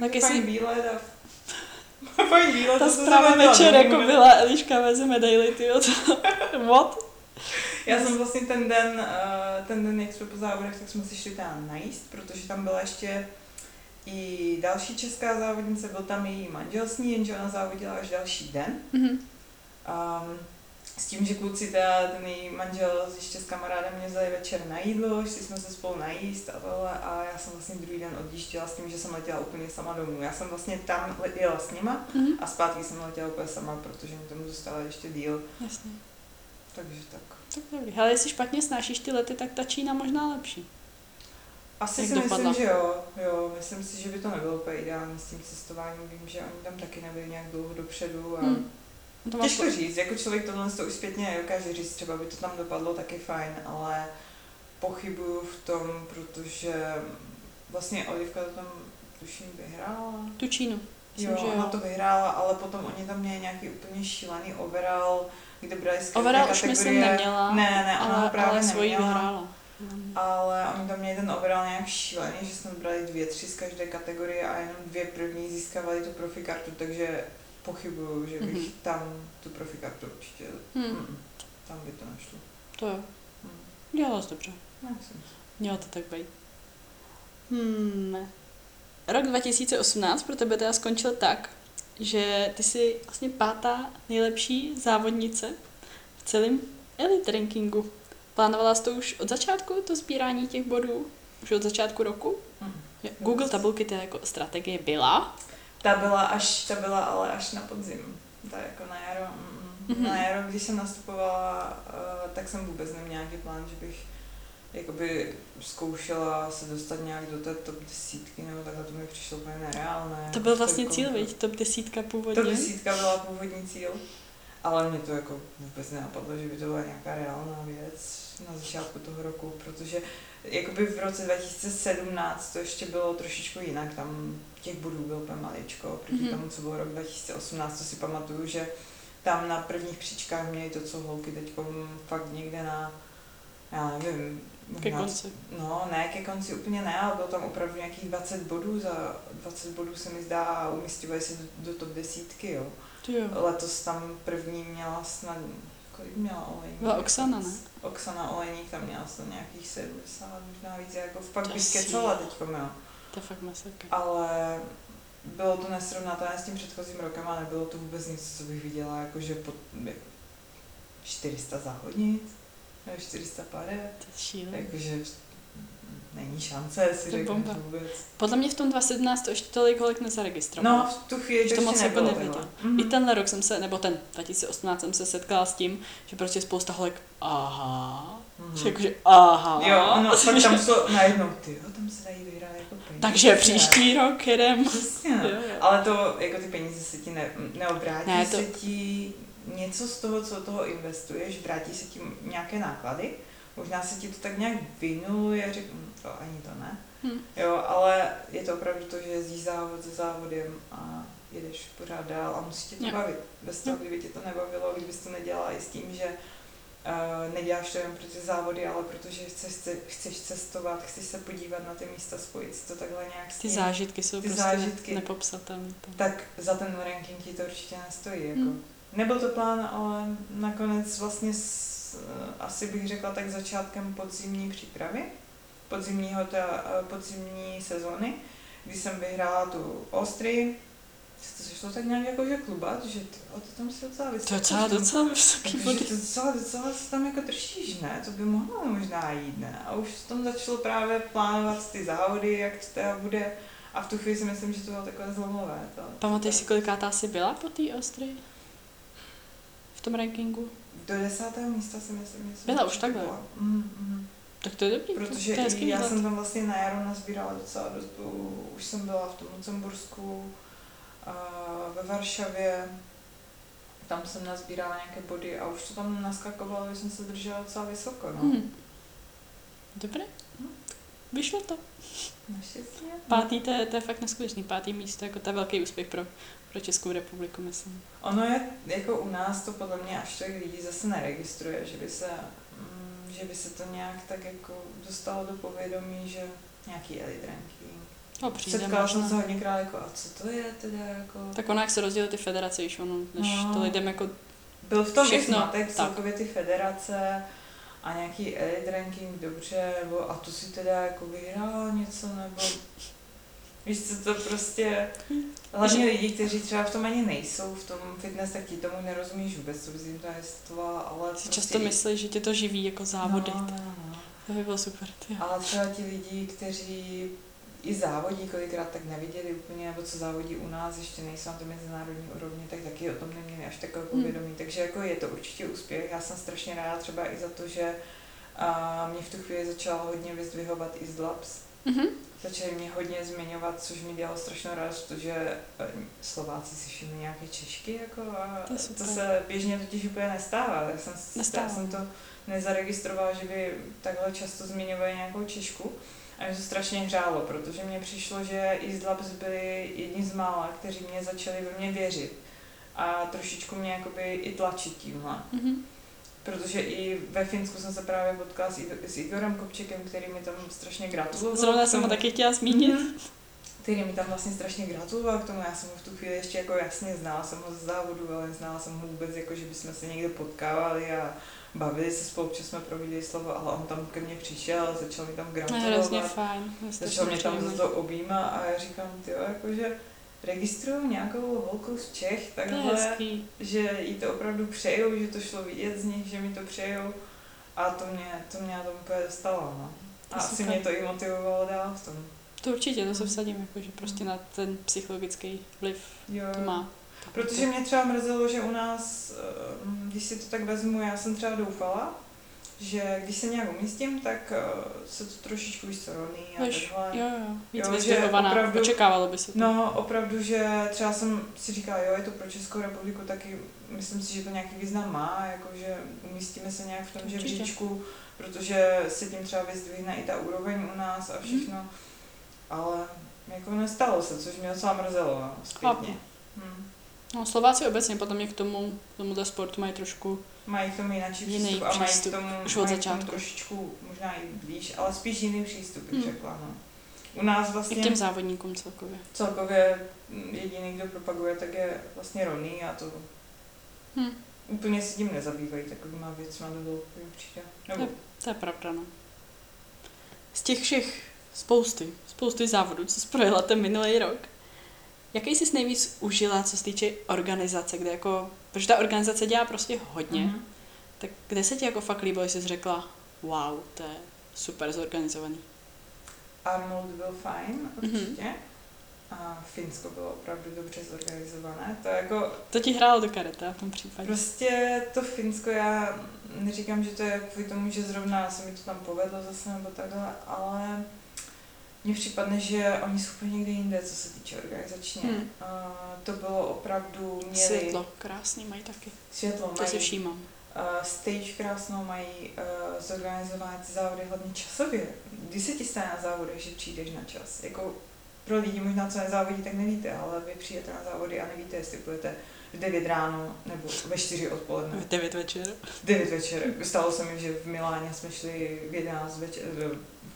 A: Tak
B: tak
A: jestli-
B: výlet a... fajn výlet,
A: Ta zpráva večer jako byla, Eliška veze medaily, ty What?
B: Já jsem vlastně ten den, eh, ten den, jak jsme po závodech, tak jsme si šli tam najíst, protože tam byla ještě i další česká závodnice, byl tam její manžel s ní, jenže ona závodila až další den.
A: Mhm.
B: Um, s tím, že kluci, teda, ten její manžel ještě s kamarádem mě vzali večer na jídlo, šli jsme se spolu najíst a tohle a já jsem vlastně druhý den odjížděla s tím, že jsem letěla úplně sama domů. Já jsem vlastně tam jela s nima
A: Mhm.
B: a zpátky jsem letěla úplně sama, protože mi tomu zůstala ještě díl,
A: Jasně.
B: takže tak.
A: Tak dobrý. Ale jestli špatně snášíš ty lety, tak ta Čína možná lepší.
B: Asi
A: Jak
B: si
A: dopadla?
B: myslím, že jo, jo. Myslím si, že by to nebylo úplně ideální s tím cestováním. Vím, že oni tam taky nebyli nějak dlouho dopředu a
A: Hmm. To
B: těžko říct. Jako člověk tohle to už zpětně nedokáže říct, třeba by to tam dopadlo taky fajn, ale pochybuju v tom, protože vlastně Olivka to tam tuším vyhrála.
A: tu Čínu. Myslím,
B: jo,
A: že
B: ona
A: jo.
B: to vyhrála, ale potom oni tam měli nějaký úplně šílený overall, kde brali
A: Overall už myslím neměla,
B: Ne, ne, ona
A: ale,
B: právě
A: ale svoji
B: neměla.
A: vyhrála.
B: Ale oni tam měli ten overall nějak šílený, že jsme brali dvě, tři z každé kategorie a jenom dvě první získávali tu profi kartu, takže pochybuju, že bych
A: Mhm.
B: tam tu profi kartu určitě,
A: Hmm.
B: mm, tam by to nešlo.
A: To jo.
B: Mm.
A: Dělala jsi dobře.
B: Myslím si.
A: Mělo to tak být. Hmm. Rok 2018 pro tebe teda skončil tak, že ty jsi vlastně pátá nejlepší závodnice v celém elite rankingu. Plánovala jsi to už od začátku, to sbírání těch bodů? Už od začátku roku?
B: Mm.
A: Google tabulky to jako strategie byla.
B: Ta byla až, ta byla ale až na podzim. Tak jako na jaro, mm,
A: Mhm.
B: mm. na jaro, když jsem nastupovala, uh, tak jsem vůbec neměla nějaký plán, že bych jakoby zkoušela se dostat nějak do té top desítky, nebo takhle to mi přišlo úplně nereálné.
A: To byl vlastně cíl,
B: jako-
A: viď? Top desítka původně.
B: Top desítka byla původní cíl, ale mě to jako vůbec nenapadlo, že by to byla nějaká reálná věc na začátku toho roku, protože jakoby v roce 2017 to ještě bylo trošičku jinak, tam těch bodů byl úplně maličko, proti
A: Mhm.
B: mm-hmm. tomu, co bylo rok 2018, to si pamatuju, že tam na prvních příčkách měli to, co holky teď fakt někde na, já nevím,
A: Ke
B: možná-
A: konci.
B: No, ne, ke konci úplně ne, ale bylo tam opravdu nějakých 20 bodů, za 20 bodů se mi zdá a umístěvají se do, do top desítky, jo.
A: Jo.
B: Letos tam první měla snad, kolik měla Olejník?
A: Byla Oksana, ne?
B: Oksana Olejník tam měla snad nějakých 70, možná víc, jako fakt
A: To
B: bych skecala teďko, jo.
A: To je fakt masakr.
B: Ale bylo to nesrovnatelné s tím předchozím rokem a nebylo to vůbec nic, co bych viděla, jakože pod jak 400 závodnic, nebo 400 pade,
A: To je šílené.
B: jakože není šance si
A: To
B: řekneš vůbec.
A: Podle mě v tom 2017 to ještě tolik holek nezaregistrovalo.
B: No, v tu chvíli to
A: to moc jako nevěděl.
B: Mhm.
A: I tenhle rok jsem se, nebo ten 2018 jsem se setkala s tím, že prostě spousta holek, aha,
B: Mhm.
A: že jakože aha.
B: Jo, no, pak tam šlo najednou, ty jo, tam se dají vyhrát jako peníze.
A: Takže příští rok jedem.
B: Přesně, no.
A: Jo, jo.
B: Ale to, jako ty peníze se ti ne, neobrátí,
A: Ne,
B: ne,
A: to...
B: se ti něco z toho, co toho investuješ, vrátí se ti nějaké náklady, možná se ti to tak nějak vynuluje, řeknu, to ani to ne.
A: Hm.
B: Jo, ale je to opravdu to, že jezdíš závod za závodem a jedeš pořád dál a musí tě to
A: Jo.
B: bavit. Bez toho, kdyby tě to nebavilo, kdybys to nedělala i s tím, že uh, neděláš to jen pro ty závody, ale protože chceš, chceš cestovat, chceš se podívat na ty místa, spojit si to takhle nějak s
A: Ty
B: tím,
A: zážitky jsou
B: Ty
A: prostě
B: zážitky.
A: nepopsatelné.
B: tak za ten ranking ti to určitě nestojí. Jako.
A: Hmm.
B: Nebyl to plán, ale nakonec vlastně s, asi bych řekla tak začátkem podzimní přípravy, podzimního ta, eh, podzimní sezóny, kdy jsem vyhrála tu Ostry, to se šlo tak nějak jako že klubat, že ty, o, to tam si docela
A: To je
B: vysoko,
A: docela,
B: že-
A: docela vysoký body.
B: to docela, docela se tam jako držíš, ne? To by mohlo možná jít, ne? A už v tom začalo právě plánovat ty závody, jak to teda bude. A v tu chvíli si myslím, že to bylo takové zlomové. To,
A: Pamatuješ si, kolikátá jsi byla po té ostry? V tom rankingu?
B: Do desátého místa si myslím, že
A: Byla už takhle?
B: byla. Mm, mm.
A: Tak to je dobrý.
B: Protože
A: to je
B: já
A: výhled.
B: jsem tam vlastně na jaro nazbírala docela dost, už jsem byla v tom Lucembursku, ve Varšavě, tam jsem nazbírala nějaké body a už to tam naskakovalo, že jsem se držela docela vysoko, no.
A: Hmm. Dobré.
B: Hm.
A: Vyšlo to.
B: Naštěstí.
A: Pátý, to je, to je fakt neskutečný. Pátý místo, jako to je velký úspěch pro, pro Českou republiku, myslím.
B: Ono je, jako u nás to podle mě až tak lidí zase neregistruje, že by se, mm, že by se to nějak tak jako dostalo do povědomí, že nějaký elite ranking.
A: No, přijde
B: Setkala jsem se hodněkrát jako, a co to je teda jako...
A: Tak ono, jak se rozdělí ty federace, již ono, než
B: No.
A: to lidem jako...
B: Byl v tom
A: všechno,
B: zmatek,
A: tak.
B: celkově ty federace a nějaký elite ranking, dobře, nebo a tu si teda jako vyhrál něco, nebo víš co, to prostě, hlavně lidi, kteří třeba v tom ani nejsou, v tom fitness, tak ti tomu nerozumíš vůbec, co bys jim to existovala, ale
A: Si
B: prostě
A: často
B: i-
A: myslí, že tě to živí jako závody.
B: No, no, no.
A: To by bylo super. Ty.
B: Ale třeba ti lidi, kteří i závodí kolikrát tak neviděli úplně, nebo co závodí u nás, ještě nejsou na to mezinárodní úrovni, tak taky o tom neměli až takové
A: Hmm.
B: povědomí. Takže jako je to určitě úspěch. Já jsem strašně ráda třeba i za to, že a mě v tu chvíli začala hodně vyzdvihovat i z Labs.
A: Mhm.
B: Začali mě hodně zmiňovat, což mi dělalo strašnou radost, protože eh, Slováci si všimli nějaké Češky, jako a
A: To
B: to, se běžně totiž úplně nestává. Já jsem,
A: Nestává.
B: já jsem to nezaregistrovala, že by takhle často zmiňovali nějakou Češku. A mě to strašně hřálo, protože mně přišlo, že i z Labs byli jedni z mála, kteří mě začali ve mě věřit. A trošičku mě jakoby i tlačit tímhle.
A: Mhm.
B: Protože i ve Finsku jsem se právě potkala s, Igo- s Igorem Kopčekem, který mi tam strašně gratuloval.
A: Zrovna jsem ho taky chtěla zmínit.
B: Mhm. který mi tam vlastně strašně gratuloval k tomu. Já jsem ho v tu chvíli ještě jako jasně znala jsem ho z závodu, ale znala jsem ho vůbec jako, že bychom se někde potkávali a bavili se spolu, že jsme providěli slovo, ale on tam ke mně přišel, začal mi tam
A: To je hrozně
B: gratulovat,
A: fajn.
B: začal mě tam za to objímat a já říkám, ty jakože registruju nějakou holku z Čech,
A: To
B: takhle, že jí to opravdu přejou, že to šlo vidět z nich, že mi to přejou a to mě, to mě tom úplně dostalo. No.
A: To
B: A
A: je
B: asi mě to i motivovalo dál v tom.
A: To určitě, to se vsadím, jako, že prostě na ten psychologický vliv
B: Jo.
A: to má.
B: Protože mě třeba mrzelo, že u nás, eh, když si to tak vezmu, já jsem třeba doufala, že když se nějak umístím, tak eh, se to trošičku víc rovný a
A: Víš,
B: takhle.
A: jo, jo, víc
B: Jo, že opravdu-
A: očekávalo by se to.
B: No, opravdu, že třeba jsem si říkala, jo, je to pro Českou republiku taky, myslím si, že to nějaký význam má, jakože umístíme se nějak v tom
A: Určitě.
B: žebříčku, protože se tím třeba vyzdvihne i ta úroveň u nás
A: Mhm.
B: a všechno, ale jako nestalo se, což mě docela mrzelo, no,
A: Chápu.
B: zpětně. Hm.
A: No, Slováci obecně potom je k tomu, k tomuto sportu mají trošku,
B: Mají k tomu jiný
A: Jiný
B: přístup a mají k
A: přístup,
B: tomu,
A: už od
B: mají k tomu
A: začátku.
B: trošičku možná i blíž, ale spíš jiný přístup, bych
A: Hmm.
B: řekla. No. U nás
A: i
B: vlastně
A: k těm závodníkům celkově.
B: celkově mm, jediný, kdo propaguje, tak je vlastně Ronny a to
A: Hm.
B: úplně se tím nezabývají takovýma věcma do hloubky určitě. Nebo,
A: To je pravda, no. Z těch všech spousty, spousty závodů, co jsi projela ten minulý rok, jaký jsi nejvíc užila, co se týče organizace, kde jako, protože ta organizace dělá prostě hodně,
B: Mhm.
A: tak kde se ti jako fakt líbilo, jsi řekla, wow, to je super zorganizovaný.
B: Arnold byl fajn,
A: Mhm.
B: určitě. A Finsko bylo opravdu dobře zorganizované. To jako
A: To ti hrálo do kareta v tom případě.
B: Prostě to Finsko, já neříkám, že to je kvůli tomu, že zrovna se mi to tam povedlo zase nebo takhle, ale mně připadne, že oni jsou úplně někde jinde, co se týče organizačně.
A: Hmm.
B: A to bylo opravdu, měli
A: Světlo, krásný mají taky.
B: světlo
A: To si
B: mají
A: všímám.
B: uh, stage krásnou, mají uh, zorganizované ty závody hlavně časově. Kdy se ti stane na závodech, že přijdeš na čas? Jako pro lidi možná, co nezávodí, tak nevíte, ale vy přijete na závody a nevíte, jestli půjdete v 9 ráno nebo ve 4 odpoledne.
A: V 9 večer.
B: 9 večer. Stalo se mi, že v Miláně jsme šli v 11 večer,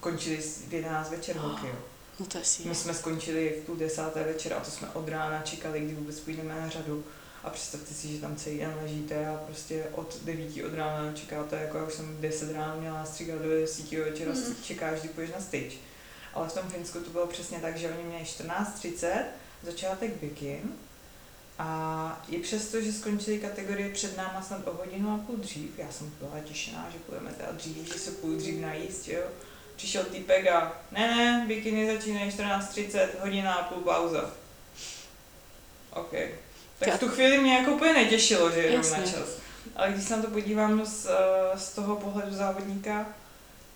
B: končili v 11 večer hokej. jo.
A: No to je.
B: My jsme skončili v půl desáté večer a to jsme od rána čekali, kdy vůbec půjdeme na řadu. A představte si, že tam celý den ležíte a prostě od 9 od rána čekáte, jako já už jsem v 10 ráno měla stříkat do 10 večera,
A: Mm.
B: čekáš, kdy půjdeš na stage. Ale v tom Finsku to bylo přesně tak, že oni měli 14.30, začátek bikin a i přesto, že skončili kategorie před náma snad o hodinu a půl dřív, já jsem byla těšená, že půjdeme teda dřív, že se půl dřív najíst, jo. Přišel týpek a ne, ne, bikiny začínají 14.30, hodina a půl pauza. OK. Tak v tu chvíli mě jako úplně netěšilo, že jedu na čas. Ale když se na to podívám z, eh, z toho pohledu závodníka,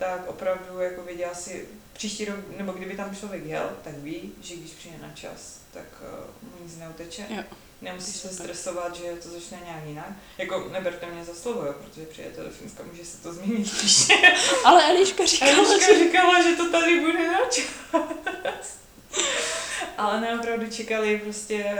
B: tak opravdu jako věděla si, příští rok, nebo kdyby tam člověk jel, tak ví, že když přijde na čas, tak uh, mu nic neuteče.
A: Jo.
B: Nemusíš se stresovat, že to začne nějak jinak. Jako neberte mě za slovo, jo, protože přijete do Finska, může se to změnit příště.
A: Ale Eliška říkala,
B: Eliška
A: že...
B: říkala, že to tady bude na čas. Ale ne, opravdu čekali prostě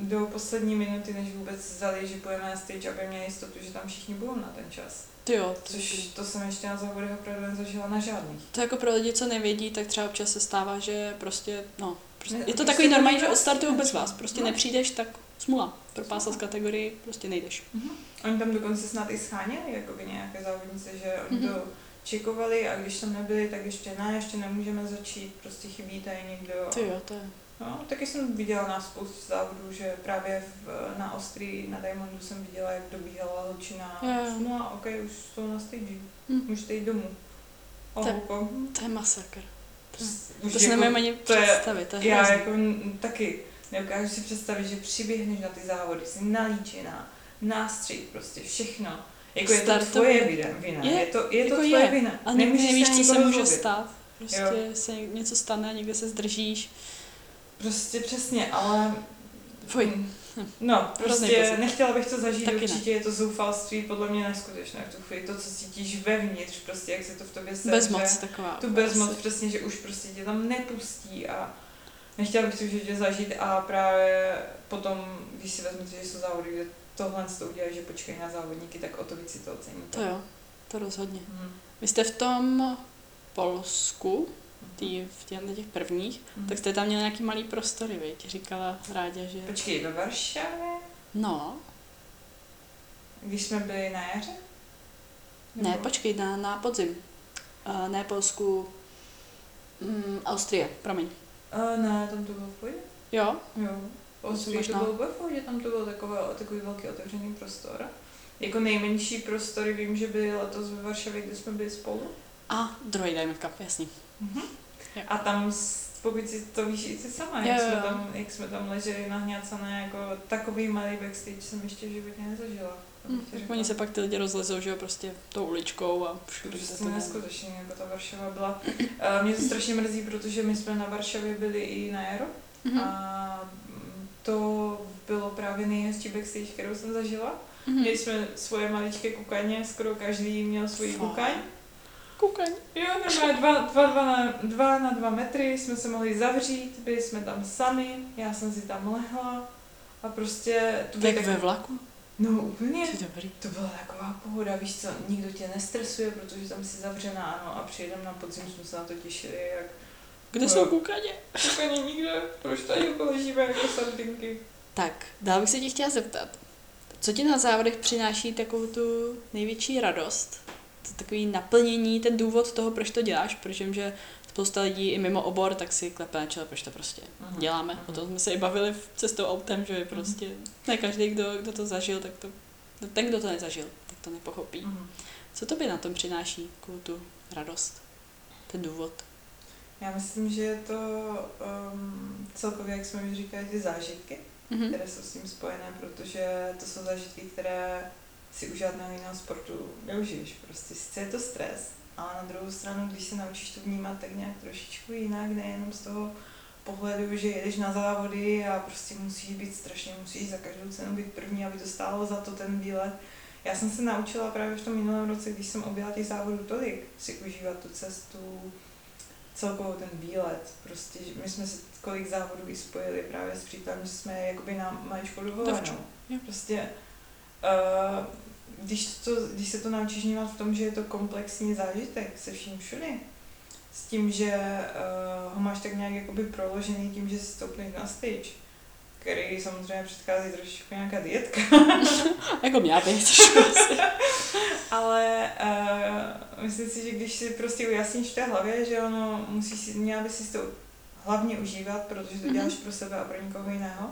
B: do poslední minuty, než vůbec vzali, že půjdeme na stage, aby měli jistotu, že tam všichni budou na ten čas.
A: Ty jo, to,
B: Což to jsem ještě na závodech opravdu nezažila na žádných.
A: to jako pro lidi, co nevědí, tak třeba občas se stává, že prostě, no, prostě,
B: Ne,
A: je to
B: prostě
A: takový normální, že odstartují bez vás. Prostě
B: No.
A: nepřijdeš, tak smula. Propásal z kategorii, prostě nejdeš.
B: Oni tam dokonce snad i scháněli jakoby nějaké závodnice, že oni
A: Mhm.
B: to čekovali a když tam nebyli, tak ještě ne, ještě nemůžeme začít, prostě chybí tady někdo.
A: Ty jo, to je...
B: No, taky jsem viděla na spoustu závodů, že právě v, na Ostrii, na Diamondu jsem viděla, jak dobíhala holčina. No a ok, už jsou na stage.
A: Hm.
B: Můžete jít domů.
A: To-
B: Ohouko.
A: To je masakr. To,
B: Už
A: to si
B: jako-
A: nemůžeme ani
B: to je-
A: představit, to je
B: Já
A: hrozný.
B: jako taky nedokážu si představit, že přiběhneš na ty závody, jsi nalíčená, nástřih, prostě všechno. Jako je to tvoje vina, vina.
A: Je,
B: je, to, je to
A: jako
B: tvoje
A: je.
B: vina.
A: A nikdy nevíš,
B: se
A: co se může stát. Prostě
B: Jo.
A: se něco stane, někde se zdržíš.
B: Prostě přesně, ale...
A: Fuj.
B: No, prostě nechtěla bych to zažít,
A: Taky ne.
B: určitě je to zoufalství, podle mě neskutečné v tu chvíli, to, co cítíš vevnitř, prostě jak se to v tobě sevře.
A: Bezmoc taková.
B: Tu bezmoc,
A: asi.
B: přesně, že už prostě tě tam nepustí a nechtěla bych to životě zažít a právě potom, když si vezmete, že jsou závody, kde tohle to udělají, že počkají na závodníky, tak o to víc si to oceníte.
A: To jo, to rozhodně.
B: Mhm.
A: Vy jste v tom Polsku, tý, v těch, těch prvních,
B: Mhm.
A: tak jste tam měli nějaký malý prostory, viď? Říkala Rádě, že...
B: Počkej, ve Varšavě,
A: No,
B: když jsme byli na jaře?
A: ne,
B: Nebo-
A: počkej, na, na podzim. Uh, ne Polsku, mm, Austrie, promiň.
B: A ne, tam to bylo v pohodě.
A: Jo?
B: Jo. Ostří to bylo ve pohodě, tam to byl takové, takový velký otevřený prostor. Jako nejmenší prostory vím, že byly letos ve Varšavě, kde jsme byli spolu.
A: A druhý Diamond Cup, jasně.
B: Mhm.
A: Jo.
B: A tam pokud si to víš i ty sama, jak,
A: jo,
B: jsme
A: jo.
B: tam, jak jsme tam leželi nahňacané, jako takový malý backstage jsem ještě v životě nezažila.
A: Hm,
B: řekla.
A: oni se pak ty lidi rozlezou, že jo, prostě tou uličkou a všude se to
B: neskutečně, jako ta Varšava byla. Eh, Mě to strašně mrzí, protože my jsme na Varšavě byli i na Jaro
A: Mhm.
B: a mm, to bylo právě nejhezčí backstage, kterou jsem zažila.
A: Mhm.
B: Měli jsme svoje maličké kukaně, skoro každý měl svůj kukaň.
A: Kukaň.
B: Jo, normálně dva, dva, dva, na, dva na dva metry jsme se mohli zavřít, byli jsme tam sami, já jsem si tam lehla a prostě... To bylo
A: Tak ve vlaku?
B: No úplně.
A: Ty dobrý.
B: To byla taková pohoda, víš co, nikdo tě nestresuje, protože tam si zavřená, ano, a přijedem na podzim, jsme se na to těšili, jak
A: Kde
B: No.
A: jsou kukaně?
B: úplně nikde, proč tady ležíme jako sardinky.
A: Tak, dál bych se tě chtěla zeptat. Co ti na závodech přináší takovou tu největší radost? To takový naplnění, ten důvod toho, proč to děláš, protože že spousta lidí i mimo obor, tak si klepe na čele, proč to prostě
B: Mhm.
A: děláme.
B: Mhm.
A: O tom jsme se i bavili v cestou autem, že prostě ne každý, kdo, kdo to zažil, tak to, ten, kdo to nezažil, tak to nepochopí.
B: Mhm.
A: Co to by na tom přináší, tu radost, ten důvod?
B: Já myslím, že je to um, celkově, jak jsme mi říkali, ty zážitky,
A: Mhm.
B: které jsou s tím spojené, protože to jsou zážitky, které si u žádného jiného sportu neužiješ. Prostě sice je to stres, ale na druhou stranu, když se naučíš to vnímat tak nějak trošičku jinak, nejenom z toho pohledu, že jedeš na závody a prostě musíš být strašně, musíš za každou cenu být první, aby to stálo za to ten výlet. Já jsem se naučila právě v tom minulém roce, když jsem objela těch závodů tolik, si užívat tu cestu, celkovou ten výlet. Prostě, že my jsme si kolik závodů i spojili právě s příkladem, že jsme jakoby na maličkou dovolenou. Prostě, uh, když, to, když se to naučíš vnímat v tom, že je to komplexní zážitek se vším všudy, s tím, že uh, ho máš tak nějak jakoby proložený tím, že si stoupneš na stage, který samozřejmě předchází trošičku nějaká dietka,
A: Jako měla být.
B: ale uh, myslím si, že když si prostě ujasníš v té hlavě, že ono musí si, měla by si to hlavně užívat, protože to děláš pro sebe a pro nikoho jiného.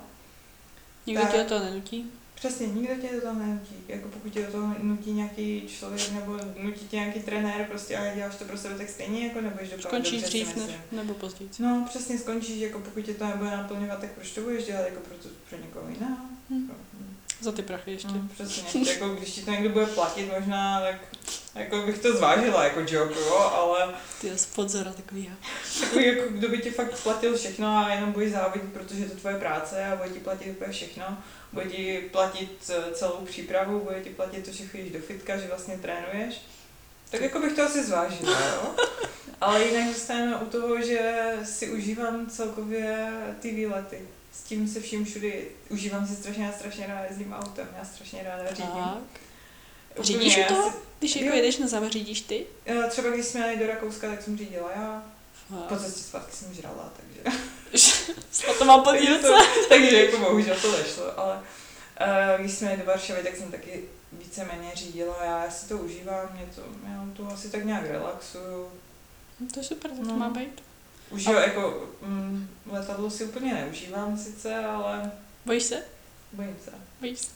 A: Nikdo
B: Tak.
A: tě toho nenutí?
B: Přesně, nikdo tě do toho nenutí. Jako pokud tě do toho nutí nějaký člověk nebo nutí tě nějaký trenér, prostě a děláš to pro sebe tak stejně, jako nebudeš dopadat
A: Skončíš
B: dobře,
A: dřív než, nebo později.
B: No, přesně skončíš, jako pokud tě to nebude naplňovat, tak proč to budeš dělat jako pro, pro někoho jiného?
A: Hm.
B: Pro, hm.
A: Za ty prachy ještě.
B: No, přesně. jako když ti to někdo bude platit možná, tak jako bych to zvážila jako job, jo, ale
A: Ty sponzora takovýho.
B: takový, jako kdo by ti fakt platil všechno a jenom budeš závodit, protože je to tvoje práce a bude ti platit úplně všechno, bude ti platit eh, celou přípravu, bude ti platit to, že chodíš do fitka, že vlastně trénuješ, tak jako bych to asi zvážila, jo. Ale jinak zůstaneme u toho, že si užívám celkově ty výlety. S tím se vším všudy užívám si strašně, já strašně ráda jezdím autem, já strašně ráda řídím.
A: Tak.
B: Úplně,
A: Řídíš
B: já si-
A: Když jako
B: Jo.
A: jedeš na závod, řídíš ty?
B: eh, Třeba když jsme jeli do Rakouska, tak jsem řídila já. Po cestě zpátky jsem žrala, takže...
A: to mám
B: takže,
A: podívat
B: to, takže jako bohužel to nešlo, ale uh, když jsme jeli do Varšavy, tak jsem taky víceméně řídila, já si to užívám, mě to, já to asi tak nějak relaxuju.
A: To je super, tak to
B: No.
A: má být.
B: Užívám, jako mm, letadlo si úplně neužívám sice, ale
A: Bojíš se?
B: bojím se.
A: Bojíš se?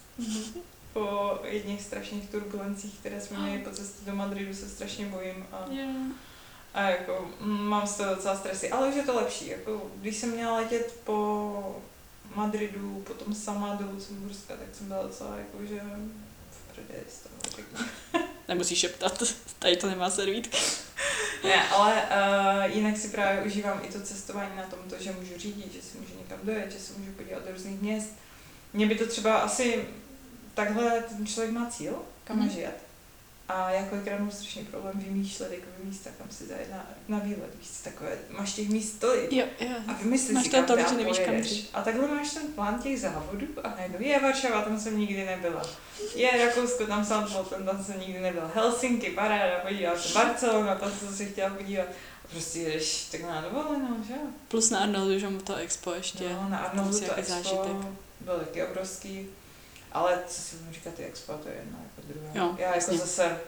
B: Po jedných strašných turbulencích, které jsme měli po cestě do Madridu, se strašně bojím a,
A: Jo.
B: A jako mm, mám z toho docela stresy, ale už je to lepší. Jako, když jsem měla letět po Madridu, potom sama do Lucemburska, tak jsem byla docela jako, že v prdeli z toho.
A: Nemusíš šeptat, tady to nemá servítky.
B: Ne, ale uh, jinak si právě užívám i to cestování na tom, to, že můžu řídit, že si můžu někam dojet, že se můžu podívat do různých měst. Mně by to třeba asi takhle ten člověk má cíl, kam má
A: Mhm.
B: A já kolikrát mám strašný problém vymýšlet jako místa, kam si zajet na, na výlet. Víš, co, takové, máš těch míst tolik.
A: Jo, jo.
B: A vymysli
A: Máš
B: si, kam teda
A: že nevíš, kam.
B: A takhle máš ten plán těch závodů a najednou je Varšava, tam jsem nikdy nebyla. Je Rakousko, tam jsem potom, tam jsem nikdy nebyla. Helsinki, paráda, podívat se. Barcelona, tam jsem se chtěla podívat. A prostě jedeš tak na dovolenou, že jo?
A: Plus na Arnoldu, že mu to expo ještě.
B: No, na Arnoldu
A: musí
B: to expo
A: zážitek.
B: byl taky obrovský. Ale co si budu říkat, ty expo, to je jedno jako druhé.
A: Jo,
B: Já jako
A: jasně.
B: zase,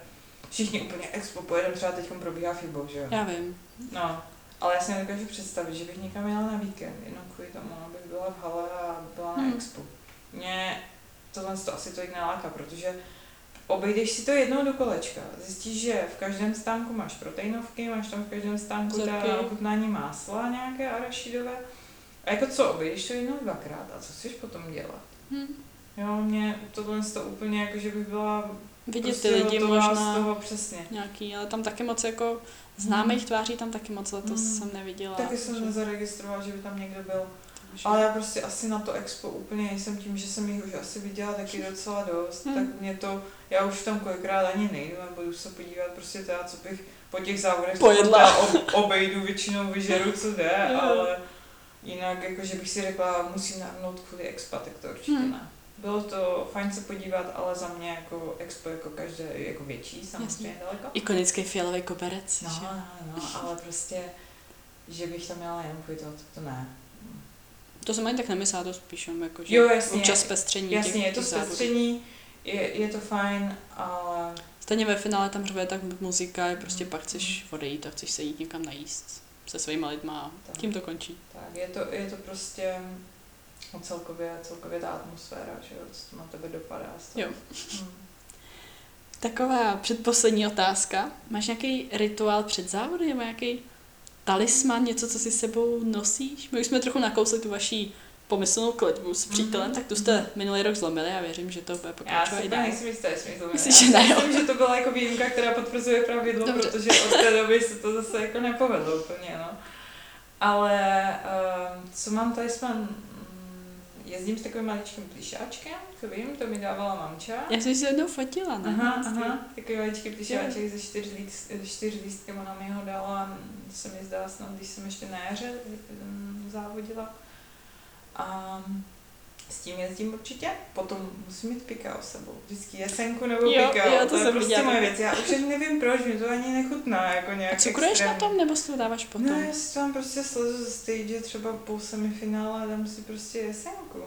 B: všichni úplně expo pojedeme, třeba teď probíhá FIBO, že jo?
A: Já vím.
B: No, ale já si nedokážu představit, že bych někam jela na víkend, jenom kvůli tomu, abych byla v hale a byla na
A: Hmm.
B: expo. Mě tohle to asi tolik neláká, protože obejdeš si to jednou do kolečka, zjistíš, že v každém stánku máš proteinovky, máš tam v každém stánku
A: Vzorky.
B: teda ochutnání másla nějaké arašidové. A jako co, obejdeš to jednou, dvakrát a co chceš potom dělat?
A: Hm.
B: Jo, mě tohle to úplně jako, že bych byla
A: Vidět
B: prostě
A: ty lidi možná
B: z toho přesně.
A: nějaký, ale tam taky moc jako známých tváří tam taky moc letos
B: Hmm.
A: jsem neviděla.
B: Taky jsem
A: takže-
B: nezaregistrovala, že by tam někdo byl.
A: takže-
B: Ale já prostě asi na to expo úplně nejsem tím, že jsem jich už asi viděla taky docela dost,
A: Hmm.
B: tak mě to, já už tam kolikrát ani nejdu a budu se podívat prostě teda, co bych po těch závodech
A: Pojedla.
B: ob, obejdu, většinou vyžeru, co jde, ale jinak jako, že bych si řekla, musím nahnout kvůli expa, tak to určitě
A: Hmm.
B: ne. Bylo to fajn se podívat, ale za mě jako expo jako každé, jako větší, samozřejmě daleko.
A: Ikonický fialový koberec.
B: No,
A: že?
B: no, no, ale prostě, že bych tam měla jenom kvůli toho, to ne.
A: To jsem ani tak nemyslela, to spíš jenom jako, že
B: Jo, jasně.
A: občas zpestření
B: Jasně,
A: těch,
B: je to zpestření, je, je to fajn, ale
A: Stejně ve finále tam řve tak muzika, je prostě
B: Mm.
A: pak chceš odejít a chceš se jít někam najíst se svýma lidma a tím to končí.
B: tak je to, je to prostě no, celkově, celkově ta atmosféra, že jo, co to na tebe dopadá.
A: Jo.
B: Hmm.
A: Taková předposlední otázka. Máš nějaký rituál před závody nebo nějaký talisman, něco, co si s sebou nosíš? My už jsme trochu nakousli tu vaší pomyslnou kletbu s přítelem,
B: Mhm.
A: tak tu jste minulý rok zlomili a věřím, že to bude
B: Já
A: pokračovat
B: si
A: i
B: úplně
A: dál.
B: nejsem jistá, jestli mi to
A: Myslíš, že ne, jo?
B: Myslím, že to byla jako výjimka, která potvrzuje pravidlo,
A: Dobře.
B: protože od té doby se to zase jako nepovedlo úplně, no. Ale uh, co mám mm, jezdím s takovým maličkým plišáčkem, to vím, to mi dávala mamča.
A: Já jsem si jednou fotila, ne?
B: Aha, aha, takový maličký plišáček ze čtyř, líst, čtyř lístkem, ona mi ho dala, to se mi zdá snad, když jsem ještě na jaře závodila. A s tím jezdím určitě. Potom musím mít pikao s sebou. Vždycky jesenku nebo
A: Jo,
B: pikao.
A: jo, to
B: to je prostě
A: viděla
B: moje věc. Já už nevím proč, mi to ani nechutná. Jako nějak
A: A cukruješ na
B: extrémně.
A: tom, nebo si to dáváš potom?
B: Ne, já si tam prostě slezu ze stage třeba půl semifinále a dám si prostě jesenku.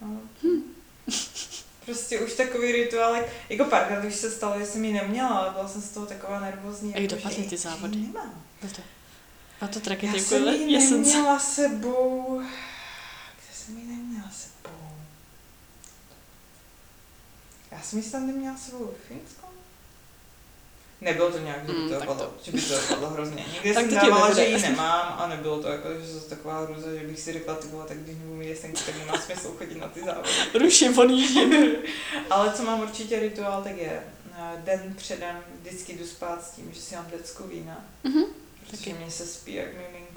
B: No.
A: Hm.
B: Prostě už takový rituálek, jako párkrát už se stalo, že jsem ji neměla, ale byla jsem z toho taková nervózní.
A: Jak dopadly ty závody?
B: Nemám.
A: Bylo to, traky
B: Já jsem ji neměla sebou, kde jsem ji neměla sebou? Já jsem ji snad neměla sebou ve Finsku? Nebylo to nějak, že by
A: Mm,
B: to
A: tak
B: dopadlo, že by to dopadlo hrozně. Někde
A: Tak
B: jsem
A: to
B: dávala, že ji nemám a nebylo to jako, že zase taková hruza, že bych si řekla, ty vole, tak když nebudu mít jesenku, tak nemá smysl chodit na ty závody.
A: Ruším, odjíždím.
B: Ale co mám určitě rituál, tak je eh, den předem vždycky jdu spát s tím, že si mám decku vína,
A: Mhm,
B: protože
A: taky.
B: mě se spí jak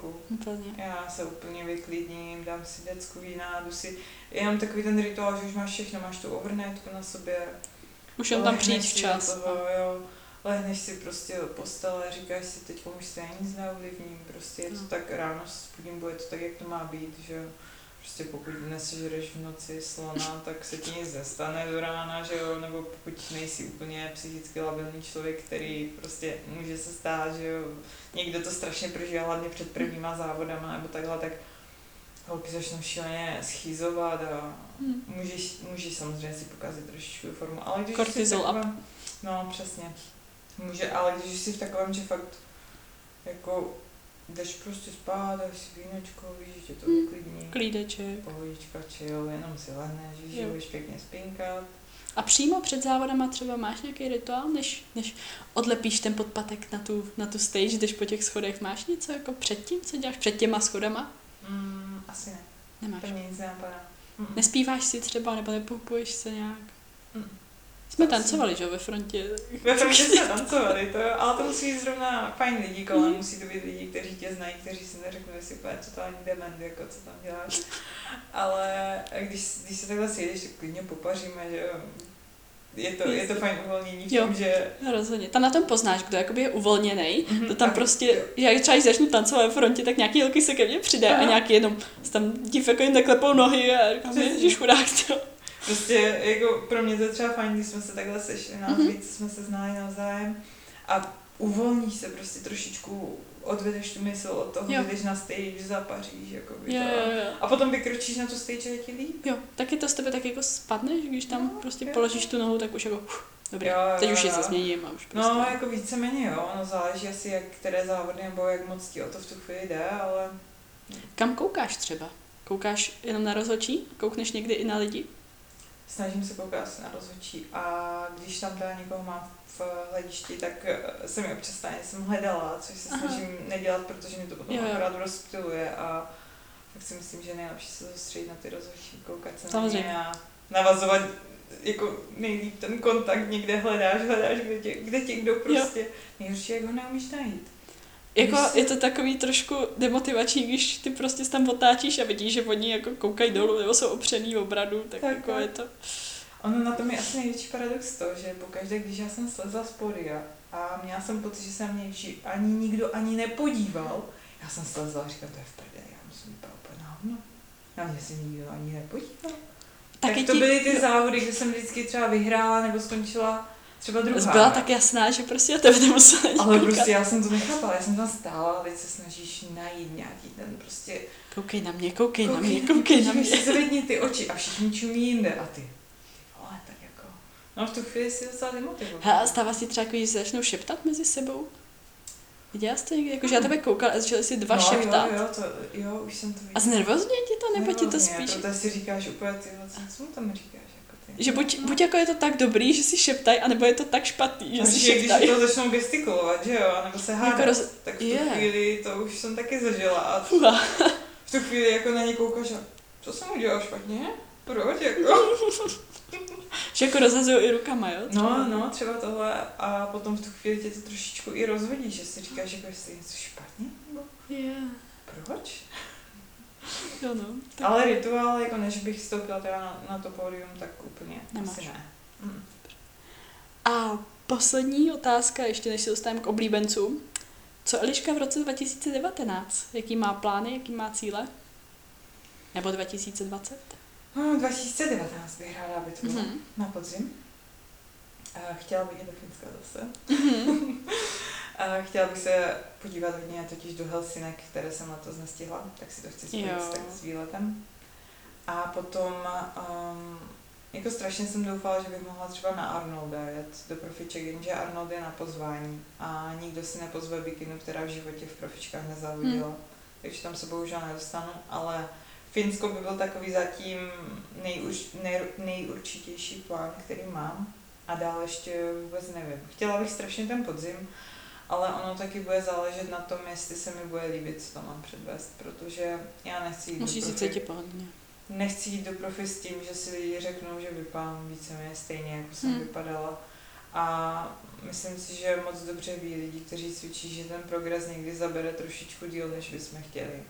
B: miminku.
A: úplně.
B: Já se úplně vyklidním, dám si decku vína, jdu si, jenom takový ten rituál, že už máš všechno, máš tu overnightku na sobě.
A: Už jen tam přijít včas.
B: Toho, jo, lehneš si prostě do postele, říkáš si, teď už se nic neovlivním, prostě je to
A: No.
B: tak ráno spodím, bude to tak, jak to má být, že jo. Prostě pokud nesežereš v noci slona, tak se ti nic nestane do rána, že jo, nebo pokud nejsi úplně psychicky labilní člověk, který prostě může se stát, že jo, někdo to strašně prožívá, hlavně před prvníma závodama nebo takhle, tak holky začnou šíleně schýzovat a
A: Hm.
B: můžeš, můžeš samozřejmě si pokazit trošičku formu, ale když
A: Kortizol
B: jsi takovém, No, přesně. Může, ale když jsi v takovém, že fakt jako jdeš prostě spát, dáš si vínečko, víš, že to
A: Hmm.
B: vyklidní.
A: Klídeček.
B: Pohodička, chill, jenom si lehneš, víš, že
A: Jo.
B: budeš pěkně spinkat.
A: A přímo před závodama třeba máš nějaký rituál, než, než odlepíš ten podpatek na tu, na tu stage, jdeš po těch schodech, máš něco jako předtím, co děláš před těma schodama?
B: Mm, asi ne,
A: Nemáš.
B: to mě nic nenapadá.
A: Nespíváš si třeba, nebo nepoupuješ se nějak?
B: Mm.
A: Jsme tancovali, že jo, ve frontě.
B: Ve frontě jsme tancovali, to jo, ale to musí být zrovna fajn lidi kolem,
A: Mhm.
B: musí to být lidi, kteří tě znají, kteří si neřeknou, že jsi úplně totální dement, jako co tam děláš. Ale když, když se takhle sjedeš, tak klidně popaříme, že jo. Je to, je to fajn uvolnění v
A: Jo.
B: tom, že...
A: No, rozhodně. Tam na tom poznáš, kdo jakoby je uvolněný.
B: Mhm,
A: To tam
B: a-
A: prostě,
B: jo.
A: že jak třeba když začnu tancovat ve frontě, tak nějaký holky se ke mně přidá a nějaký jenom tam div jako jen takhle klepou nohy a říkám, ježiš chudák, to.
B: Prostě jako pro mě to je třeba fajn, když jsme se takhle sešli, nás
A: Mhm.
B: víc jsme se znali navzájem a uvolníš se prostě trošičku, odvedeš tu mysl od toho,
A: Jo.
B: jdeš na stage, zapaříš, jako
A: Jo, jo, jo.
B: A potom vykročíš na tu stage a je ti líp.
A: Jo, taky to z tebe tak jako spadne, že když tam
B: No,
A: prostě
B: jo.
A: položíš tu nohu, tak už jako, uf, dobrý,
B: Jo, jo,
A: teď už je se změním a už prostě.
B: No, jako víceméně jo, no záleží asi, jak které závody nebo jak moc ti o to v tu chvíli jde, ale
A: Kam koukáš třeba? Koukáš jenom na rozhodčí? Koukneš někdy i na lidi?
B: Snažím se koukat asi na rozhodčí a když tam teda někoho mám v hledišti, tak eh, se mi občas stane, jsem hledala, což se
A: Aha.
B: snažím nedělat, protože mi to potom
A: Jo, jo.
B: akorát rozptiluje a tak si myslím, že je nejlepší se soustředit na ty rozhodčí, koukat se
A: Samozřejmě.
B: na ně a navazovat jako nejlíp ten kontakt, někde hledáš, hledáš, kde tě, kde tě kdo prostě, nejhorší, jak ho neumíš najít.
A: Jako je to takový trošku demotivační, když ty prostě se tam otáčíš a vidíš, že oni jako koukají dolů nebo jsou opřený v obradu, tak,
B: Tak,
A: jako
B: tak.
A: je to...
B: Ono na tom je asi největší paradox to, že pokaždé, když já jsem slezla z pódia a měla jsem pocit, že se na mě ani nikdo ani nepodíval, já jsem slezla a říkala, to je v prdeli, já musím vypadat úplně na hovno. Na mě se nikdo ani nepodíval.
A: Taky
B: tak to
A: ti-
B: byly ty závody, kde jsem vždycky třeba vyhrála nebo skončila třeba druhá.
A: Byla tak jasná, že prostě na tebe nemusela ani
B: Ale
A: koukat.
B: prostě já jsem to nechápala, já jsem tam stála a teď se snažíš najít nějaký ten prostě...
A: Koukej na mě, koukej, na mě, koukej na mě.
B: si zvedni ty oči a všichni čumí jinde a ty. ty vole, tak jako... No v tu chvíli si docela demotivoval.
A: Hele, a stává si třeba, když se začnou šeptat mezi sebou? Viděla jsi to někdy? Jako, že já tebe koukal a začali si dva
B: no,
A: šeptat.
B: Jo, jo, to, jo, už jsem to viděla.
A: A znervozňuje ti to, nebo ti to spíš...
B: Protože si říkáš úplně, ty co- mu tam říkáš? Jako?
A: Že buď, buď jako je to tak dobrý, že si šeptají, anebo je to tak špatný, že
B: A
A: si
B: že když to začnou gestikulovat, že jo, nebo se hádat,
A: Jako roz-
B: tak v tu
A: je.
B: chvíli to už jsem taky zažila a v tu chvíli jako na ně koukáš a co jsem udělal špatně? Proč jako?
A: Že jako rozhazují i rukama, jo?
B: No, no, třeba tohle a potom v tu chvíli tě to trošičku i rozhodí, že si říkáš, jako jestli je něco špatně, nebo
A: Yeah.
B: proč?
A: Jo, no. Tak
B: Ale rituál, jako než bych stoupila teda na, na to pódium, tak úplně
A: Nemáš.
B: asi ne. Mm.
A: A poslední otázka, ještě než se dostaneme k oblíbencům. Co Eliška v roce 2019? Jaký má plány, jaký má cíle? Nebo 2020?
B: No, 2019 bych ráda, aby to bylo
A: Mhm.
B: na podzim. A chtěla bych jít do Finska zase.
A: Mhm.
B: A chtěla bych se podívat hodně totiž do Helsinek, které jsem letos nestihla, tak si to chci spojit
A: Jo.
B: s, tak s výletem. A potom, um, jako strašně jsem doufala, že bych mohla třeba na Arnolda jet do profiček, jenže Arnold je na pozvání a nikdo si nepozve bikinu, která v životě v profičkách nezávodila.
A: Hmm.
B: Takže tam se bohužel nedostanu, ale Finsko by byl takový zatím nejuž, nej, nejurčitější plán, který mám. A dál ještě vůbec nevím. Chtěla bych strašně ten podzim, ale ono taky bude záležet na tom, jestli se mi bude líbit, co tam mám předvést, protože já nechci jít
A: Musíš
B: do
A: si
B: profi,
A: cítit pohodlně.
B: nechci jít do profi s tím, že si lidi řeknou, že vypadám víceméně stejně, jako jsem
A: Hmm.
B: vypadala. A myslím si, že moc dobře ví lidi, kteří cvičí, že ten progres někdy zabere trošičku díl, než bychom chtěli.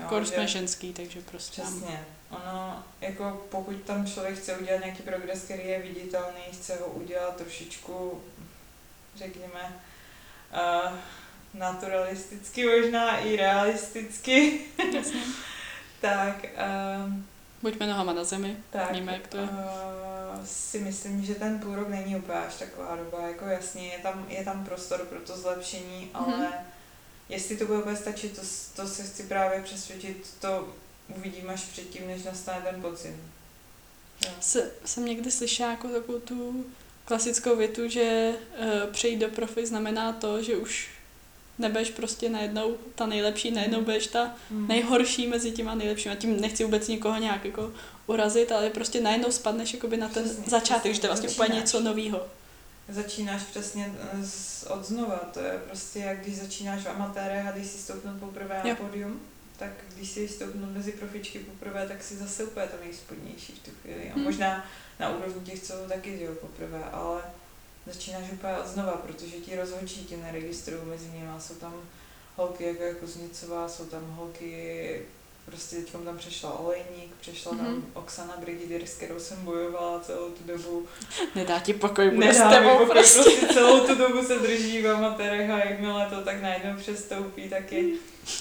B: Jo,
A: Kor
B: že-
A: jsme ženský, takže prostě
B: Přesně. Ono, jako pokud tam člověk chce udělat nějaký progres, který je viditelný, chce ho udělat trošičku, řekněme, uh, naturalisticky, možná i realisticky, tak, uh,
A: Buďme nohama na zemi.
B: tak
A: Víme, jak to je.
B: Uh, si myslím, že ten půl rok není úplně až taková doba. Jako jasně, je tam, je tam prostor pro to zlepšení, ale
A: Mhm.
B: jestli to bude úplně stačit, to, to se chci právě přesvědčit, to uvidím až předtím, než nastane ten.
A: Se, jsem někdy slyšela jako takovou tu klasickou větu, že uh, přejít do profi znamená to, že už nebudeš prostě najednou ta nejlepší, najednou
B: Mhm.
A: budeš ta
B: Hmm.
A: nejhorší mezi těma nejlepšími. A tím nechci vůbec nikoho nějak jako urazit, ale prostě najednou spadneš jakoby na ten
B: Přesně,
A: začátek,
B: přesně,
A: že to je vlastně úplně
B: začínáš.
A: něco nového.
B: Začínáš přesně z, od znova, to je prostě jak když začínáš v amatérech a když si stoupnout poprvé na pódium, tak když si stoupnout mezi profičky poprvé, tak si zase úplně to nejspodnější v tu chvíli. A
A: Hmm.
B: možná na úrovni těch, co taky jo, poprvé, ale začínáš úplně od znova, protože ti rozhodčí tě neregistrují mezi nimi, jsou tam holky jako je Kuznicová, jsou tam holky, prostě teď tam přešla Olejník, přešla tam
A: Mhm.
B: Oksana Brigidier, s kterou jsem bojovala celou tu dobu.
A: Nedá ti pokoj, bude s
B: Nedá mi
A: tebou
B: pokoj,
A: prostě.
B: prostě celou tu dobu se drží v amatérech a jakmile to tak najednou přestoupí, tak je,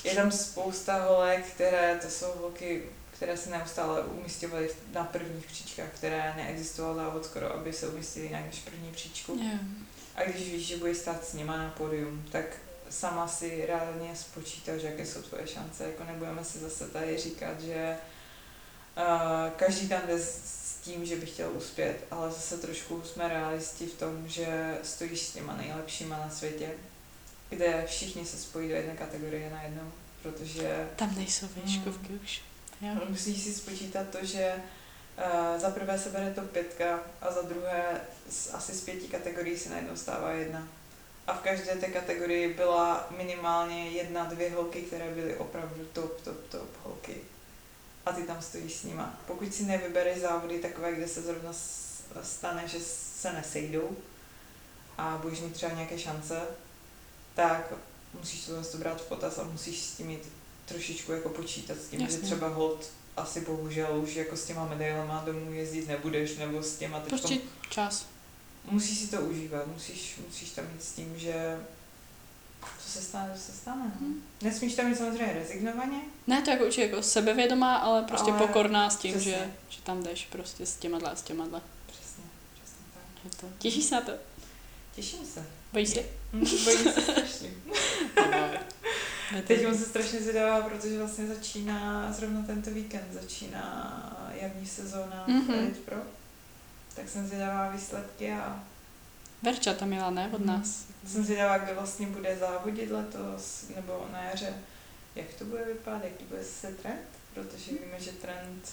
B: je tam spousta holek, které, to jsou holky, které se neustále umístěvaly na prvních příčkách, které neexistoval závod skoro, aby se umístili nějak než první příčku.
A: Jo.
B: A když víš, že budeš stát s nima na pódium, tak sama si reálně spočítáš, jaké jsou tvoje šance. Jako nebudeme si zase tady říkat, že uh, každý tam jde s tím, že by chtěl uspět, ale zase trošku jsme realisti v tom, že stojíš s těma nejlepšíma na světě, kde všichni se spojí do jedné kategorie najednou, protože
A: Tam nejsou výškovky už. Jo.
B: musíš si spočítat to, že Uh, za prvé se bere top pětka a za druhé z, asi z pěti kategorií se najednou stává jedna. A v každé té kategorii byla minimálně jedna, dvě holky, které byly opravdu top, top, top holky. A ty tam stojíš s nima. Pokud si nevybereš závody takové, kde se zrovna stane, že se nesejdou a budeš mít třeba nějaké šance, tak musíš to brát v potaz a musíš s tím mít trošičku jako počítat s tím, Jasně. že třeba hold asi bohužel už jako s těma medailema domů jezdit nebudeš, nebo s těma
A: teďkom... Prostě čas.
B: Musíš si to užívat, musíš, musíš tam mít s tím, že co se stane, co se stane. Hmm. Nesmíš tam mít samozřejmě rezignovaně.
A: Ne, to jako určitě jako sebevědomá, ale prostě ale pokorná s tím, že, že tam jdeš prostě s těma a s těma
B: Přesně, přesně tak.
A: Je to. Těšíš se na to?
B: Těším se.
A: Bojíš se?
B: Bojím se strašně. Teď jsem se strašně zvědavá, protože vlastně začíná, zrovna tento víkend začíná jarní sezóna mm-hmm. Elite Pro. Tak jsem zvědavá výsledky a...
A: Verča tam měla, ne? Od mhm. nás.
B: Mm. Jsem zvědavá, kdo vlastně bude závodit letos, nebo na jaře. Jak to bude vypadat, jaký bude se trend? Protože víme, že trend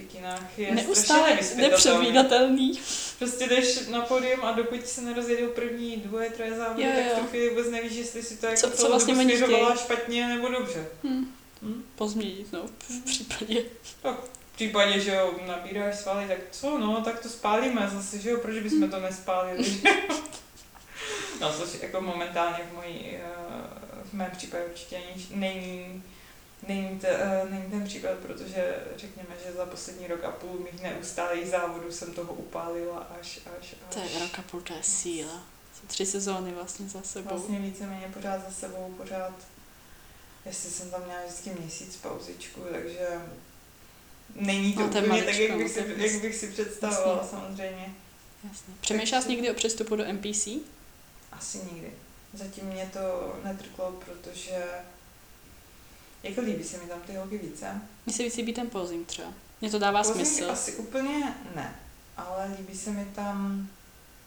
B: pikinách je
A: Neustále nepředvídatelný.
B: Prostě jdeš na podium a dokud se nerozjedou první dvoje, troje závody, tak v tu chvíli vůbec nevíš, jestli si to jako co, co vlastně směřovala špatně nebo dobře.
A: Hmm. Hmm? Pozměnit, no, v případě.
B: Tak v případě, že jo, nabíráš svaly, tak co, no, tak to spálíme zase, že jo, proč bychom hmm. to nespálili? no, což jako momentálně v mojí, eh, v mém případě určitě není Není, to, uh, není ten případ, protože řekněme, že za poslední rok a půl mých neustálých závodů jsem toho upálila až, až, až.
A: To je rok a půl, to je síla. Jsou tři sezóny vlastně za sebou.
B: Vlastně víceméně pořád za sebou, pořád, jestli jsem tam měla vždycky měsíc pauzičku, takže není to no, úplně maličko, tak, jak bych, no, si, jak bych si představovala Jasně. samozřejmě.
A: Jasně. Přemýšlela jsi někdy o přestupu do NPC?
B: Asi nikdy. Zatím mě to netrklo, protože jako líbí se mi tam ty holky více.
A: Mně se víc líbí ten posing třeba. Mně to dává
B: posing
A: smysl.
B: asi úplně ne, ale líbí se mi tam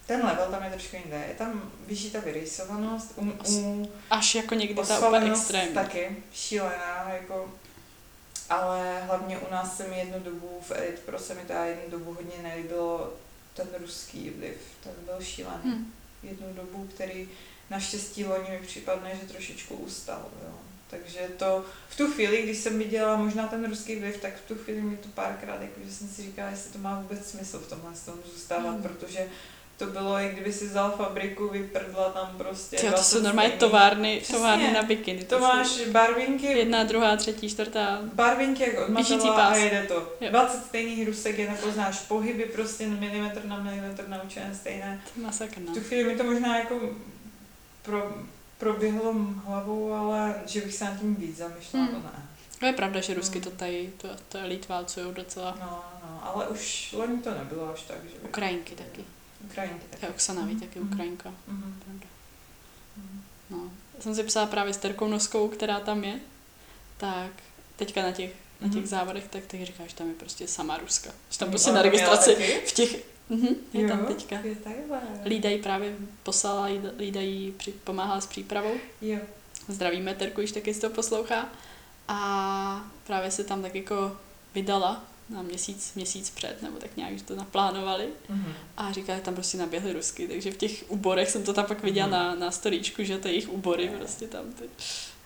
B: ten level tam je trošku jinde. Je tam vyšší ta vyrejsovanost, um, um,
A: až jako někdy ta úplně extrémní.
B: taky, šílená, jako ale hlavně u nás se mi jednu dobu v Elite Pro se mi ta jednu dobu hodně nelíbilo ten ruský vliv, ten byl šílený. Hmm. Jednu dobu, který naštěstí loni mi připadne, že trošičku ustal. Jo. Takže to v tu chvíli, když jsem viděla možná ten ruský vliv, tak v tu chvíli mi to párkrát, jako, že jsem si říkala, jestli to má vůbec smysl v tomhle tom zůstávat, mm. protože to bylo, jak kdyby si vzal fabriku, vyprdla tam prostě.
A: Jo, to jsou normálně továrny, továrny na bikiny.
B: To, to máš barvinky.
A: Jedna, druhá, třetí, čtvrtá.
B: Barvinky jak odmatala a jede to. Jo. 20 stejných rusek je nepoznáš, pohyby prostě milimetr na milimetr naučené stejné.
A: Masakr, no.
B: V tu chvíli mi to možná jako pro, proběhlo hlavou, ale že bych se nad tím víc zamýšlela, hmm. to ne.
A: To je pravda, že Rusky hmm. to tady, to, to elite válcují docela.
B: No, no, ale už loni to nebylo až tak, že by...
A: Ukrajinky taky.
B: Ukrajinky taky.
A: Je Oksana, mm. taky mm. Ukrajinka.
B: Mm. Pravda.
A: Mm. No. Jsem si psala právě s Terkou Noskou, která tam je, tak teďka na těch, na těch mm. závodech, tak ty říkáš, že tam je prostě sama Ruska. Že tam prostě na registraci v těch Mm-hmm, je jo, tam teďka.
B: Je takhle.
A: Lídají právě poslala, Lídají při, pomáhala s přípravou.
B: Jo.
A: Zdravíme Terku, když taky si to poslouchá. A právě se tam tak jako vydala na měsíc, měsíc před, nebo tak nějak, že to naplánovali. Mm-hmm. A říká, že tam prostě naběhly rusky, takže v těch úborech jsem to tam pak viděla mm-hmm. na, na storíčku, že to je jejich úbory je. prostě tam. Ty.